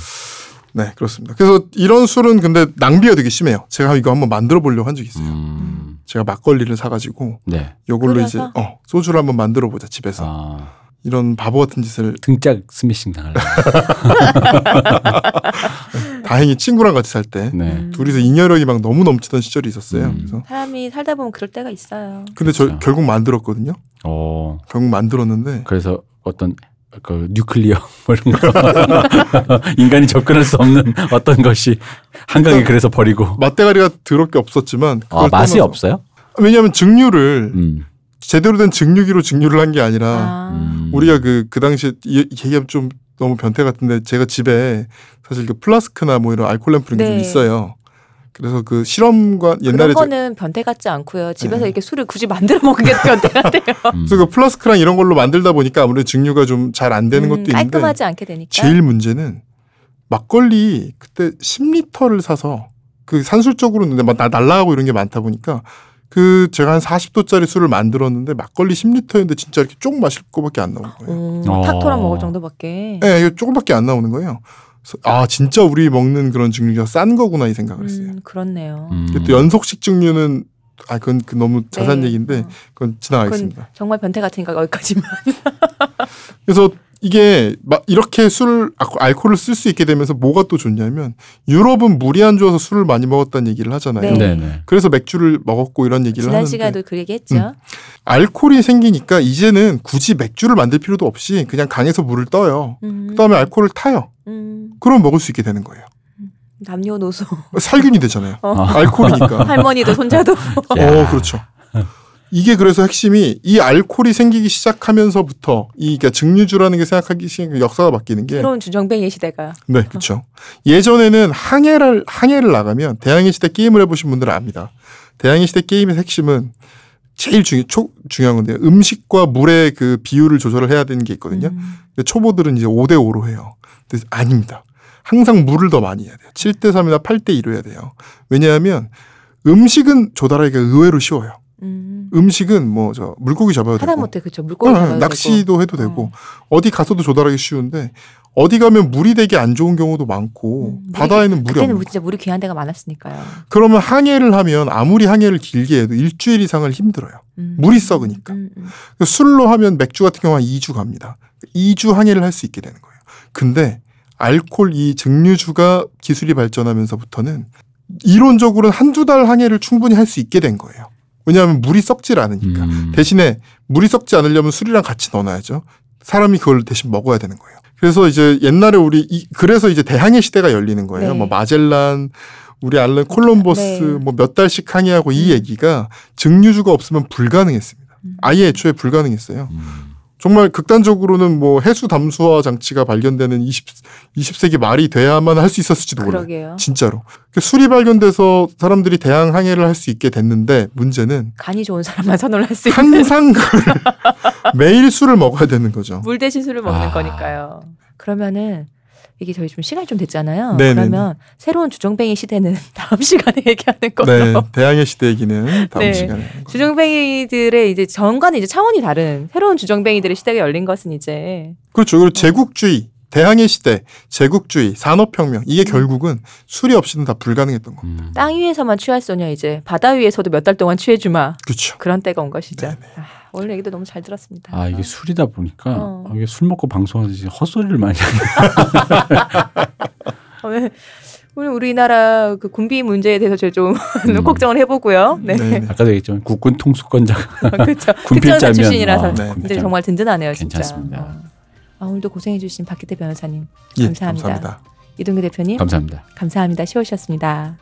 Speaker 2: 네 그렇습니다. 그래서 이런 술은 근데 낭비가 되게 심해요. 제가 이거 한번 만들어 보려고 한 적이 있어요.
Speaker 3: 음,
Speaker 2: 제가 막걸리를 사가지고
Speaker 3: 네.
Speaker 2: 요걸로
Speaker 1: 끓여서?
Speaker 2: 이제 어, 소주를 한번 만들어 보자 집에서
Speaker 3: 아,
Speaker 2: 이런 바보 같은 짓을
Speaker 3: 등짝 스매싱 당할래. [LAUGHS]
Speaker 2: 다행히 친구랑 같이 살때
Speaker 3: 네.
Speaker 1: 음.
Speaker 2: 둘이서 잉여력이 막 너무 넘치던 시절이 있었어요.
Speaker 3: 음.
Speaker 2: 그래서
Speaker 1: 사람이 살다 보면 그럴 때가 있어요.
Speaker 2: 근데 저
Speaker 3: 그렇죠.
Speaker 2: 결국 만들었거든요.
Speaker 3: 어,
Speaker 2: 결국 만들었는데
Speaker 3: 그래서 어떤 그 뉴클리어 뭐 이런 거 [LAUGHS] 인간이 접근할 수 없는 어떤 것이 한강에 그래서 버리고
Speaker 2: 맛대가리가 더럽게 없었지만
Speaker 3: 아, 맛이
Speaker 2: 떠나서-
Speaker 3: 없어요?
Speaker 2: 왜냐하면 증류를
Speaker 3: 음.
Speaker 2: 제대로 된 증류기로 증류를 한 게 아니라
Speaker 1: 아.
Speaker 3: 음.
Speaker 2: 우리가 그, 그 당시에 이- 얘기하면 좀 너무 변태 같은데 제가 집에 사실 그 플라스크나 뭐 이런 알콜 램프 이런 게좀
Speaker 1: 네.
Speaker 2: 있어요. 그래서 그 실험관 옛날에
Speaker 1: 그런
Speaker 2: 저-
Speaker 1: 거는 변태 같지 않고요. 집에서
Speaker 2: 네.
Speaker 1: 이렇게 술을 굳이 만들어 먹는 게 변태 [LAUGHS] 같아요.
Speaker 3: 음.
Speaker 2: 그래서 그 플라스크랑 이런 걸로 만들다 보니까 아무래도 증류가 좀 잘 안 되는
Speaker 1: 음,
Speaker 2: 것도 있는데
Speaker 1: 깔끔하지 않게 되니까.
Speaker 2: 제일 문제는 막걸리 그때 10리터를 사서 그 산술적으로 근데 막 나- 날라가고 이런 게 많다 보니까 그 제가 한 40도짜리 술을 만들었는데 막걸리 10리터였는데 진짜 이렇게 쪽 마실 거밖에 안 나오는 거예요.
Speaker 1: 음,
Speaker 3: 어.
Speaker 1: 탁토랑 먹을 정도밖에.
Speaker 2: 예, 이거 조금밖에 안 나오는 거예요. 아 진짜 우리 먹는 그런 증류가 싼 거구나 이 생각을 했어요.
Speaker 1: 음, 그렇네요.
Speaker 3: 음.
Speaker 2: 또 연속식 증류는 아 그건 그 너무 자세한
Speaker 1: 네.
Speaker 2: 얘기인데
Speaker 1: 어.
Speaker 2: 그건 지나가겠습니다.
Speaker 1: 정말 변태 같으니까 여기까지만.
Speaker 2: 그래서 이게 막 이렇게 술 아, 알코올을 쓸 수 있게 되면서 뭐가 또 좋냐면 유럽은 물이 안 좋아서 술을 많이 먹었다는 얘기를 하잖아요.
Speaker 1: 네.
Speaker 2: 그래서 맥주를 먹었고 이런 얘기를
Speaker 1: 지난
Speaker 2: 하는데
Speaker 1: 시간에도 그 얘기했죠.
Speaker 2: 알코올이 생기니까 이제는 굳이 맥주를 만들 필요도 없이 그냥 강에서 물을 떠요.
Speaker 1: 음,
Speaker 2: 그다음에 알코올을 타요.
Speaker 1: 음,
Speaker 2: 그럼 먹을 수 있게 되는 거예요.
Speaker 1: 남녀노소
Speaker 2: 살균이 되잖아요.
Speaker 1: 어.
Speaker 2: 알코올이니까. [LAUGHS]
Speaker 1: 할머니도 손자도
Speaker 2: 어, 그렇죠. 이게 그래서 핵심이 이 알코올이 생기기 시작하면서부터 이 그러니까 증류주라는 게 생각하기 시작 역사가 바뀌는 게
Speaker 1: 새로운 주정뱅이 시대가
Speaker 2: 네, 그렇죠. 예전에는 항해를 항해를 나가면 대항해 시대 게임을 해보신 분들은 압니다. 대항해 시대 게임의 핵심은 제일 중요 초, 중요한 건데요. 음식과 물의 그 비율을 조절을 해야 되는 게 있거든요.
Speaker 1: 음,
Speaker 2: 근데 초보들은 이제 5대 5로 해요. 근데 아닙니다. 항상 물을 더 많이 해야 돼요. 7대 3이나 8대 2로 해야 돼요. 왜냐하면 음식은 조달하기가 의외로 쉬워요.
Speaker 1: 음.
Speaker 2: 음식은 뭐 저 물고기 잡아도 되고
Speaker 1: 하다못해 그쵸 물고기
Speaker 2: 응,
Speaker 1: 잡아도
Speaker 2: 낚시도 해도 되고 어 디 가서도 조달하기 쉬운데 어디 가면 물이 되게 안 좋은 경우도 많고
Speaker 1: 음,
Speaker 2: 바다에는 물이
Speaker 1: 그때는 진짜 물이 귀한 데가 많았으니까요.
Speaker 2: 그러면 항해를 하면 아무리 항해를 길게 해도 일주일 이상을 힘들어요.
Speaker 1: 음.
Speaker 2: 물이 썩으니까.
Speaker 1: 음, 음.
Speaker 2: 술로 하면 맥주 같은 경우 한 2주 갑니다. 2주 항해를 할 수 있게 되는 거예요. 근데 알콜 이 증류주가 기술이 발전하면서부터는 이론적으로는 한두 달 항해를 충분히 할 수 있게 된 거예요. 왜냐하면 물이 썩질 않으니까.
Speaker 3: 음.
Speaker 2: 대신에 물이 썩지 않으려면 술이랑 같이 넣어놔야죠. 사람이 그걸 대신 먹어야 되는 거예요. 그래서 이제 옛날에 우리 이, 그래서 이제 대항해 시대가 열리는 거예요.
Speaker 1: 네.
Speaker 2: 뭐 마젤란, 우리 알렌 콜럼버스
Speaker 1: 네.
Speaker 2: 뭐몇 달씩 항해하고 이 얘기가 증류주가 없으면 불가능했습니다.
Speaker 1: 음.
Speaker 2: 아예 애초에 불가능했어요.
Speaker 3: 음.
Speaker 2: 정말 극단적으로는 뭐 해수 담수화 장치가 발견되는 20, 20세기 말이 돼야만 할 수 있었을지도 몰라요.
Speaker 1: 그러게요.
Speaker 2: 진짜로. 그 술이 발견돼서 사람들이 대항 항해를 할 수 있게 됐는데 문제는
Speaker 1: 간이 좋은 사람만 선호를 할수 있는
Speaker 2: 항상 그걸 [LAUGHS] 매일 술을 먹어야 되는 거죠.
Speaker 1: 물 대신 술을 먹는
Speaker 3: 아.
Speaker 1: 거니까요. 그러면은 이게 저희 좀 시간이 좀 됐잖아요.
Speaker 2: 네네네.
Speaker 1: 그러면 새로운 주정뱅이 시대는 [LAUGHS] 다음 시간에 얘기하는 걸로.
Speaker 2: 네, 대항해 시대 얘기는 다음
Speaker 1: 네.
Speaker 2: 시간에.
Speaker 1: 주정뱅이들의 이제 전과는 이제 차원이 다른 새로운 주정뱅이들의 시대가 열린 것은 이제
Speaker 2: 그렇죠. 그리고 제국주의, 대항해 시대, 제국주의, 산업혁명 이게 결국은 술이 없이는 다 불가능했던 겁니다.
Speaker 3: 음.
Speaker 1: 땅 위에서만 취할 소녀 이제 바다 위에서도 몇 달 동안 취해주마
Speaker 2: 그렇죠.
Speaker 1: 그런 때가 온 것이죠.
Speaker 2: 네네.
Speaker 1: 아, 오늘 얘기도 너무 잘 들었습니다.
Speaker 3: 아 이게 술이다 보니까
Speaker 1: 어.
Speaker 3: 아, 이게 술 먹고 방송하듯이 헛소리를 많이 하네. [LAUGHS]
Speaker 1: 오늘 오늘 우리나라 그 군비 문제에 대해서 제가 [LAUGHS] 좀
Speaker 3: 음.
Speaker 1: 걱정을 해보고요. 네,
Speaker 2: 네.
Speaker 3: 아까도 얘기했지만 국군 통수권자가
Speaker 1: 그렇죠. [LAUGHS]
Speaker 3: 군필자면
Speaker 1: 특전사 출신이라서
Speaker 3: 어,
Speaker 2: 네.
Speaker 3: 군필자면.
Speaker 1: 정말 든든하네요, 진짜.
Speaker 3: 괜찮습니다.
Speaker 1: 어. 아, 오늘도 고생해주신 박기태 변호사님
Speaker 2: 예,
Speaker 1: 감사합니다.
Speaker 2: 감사합니다.
Speaker 1: 이동규 대표님
Speaker 3: 감사합니다.
Speaker 1: 감사합니다. 쉬우셨습니다.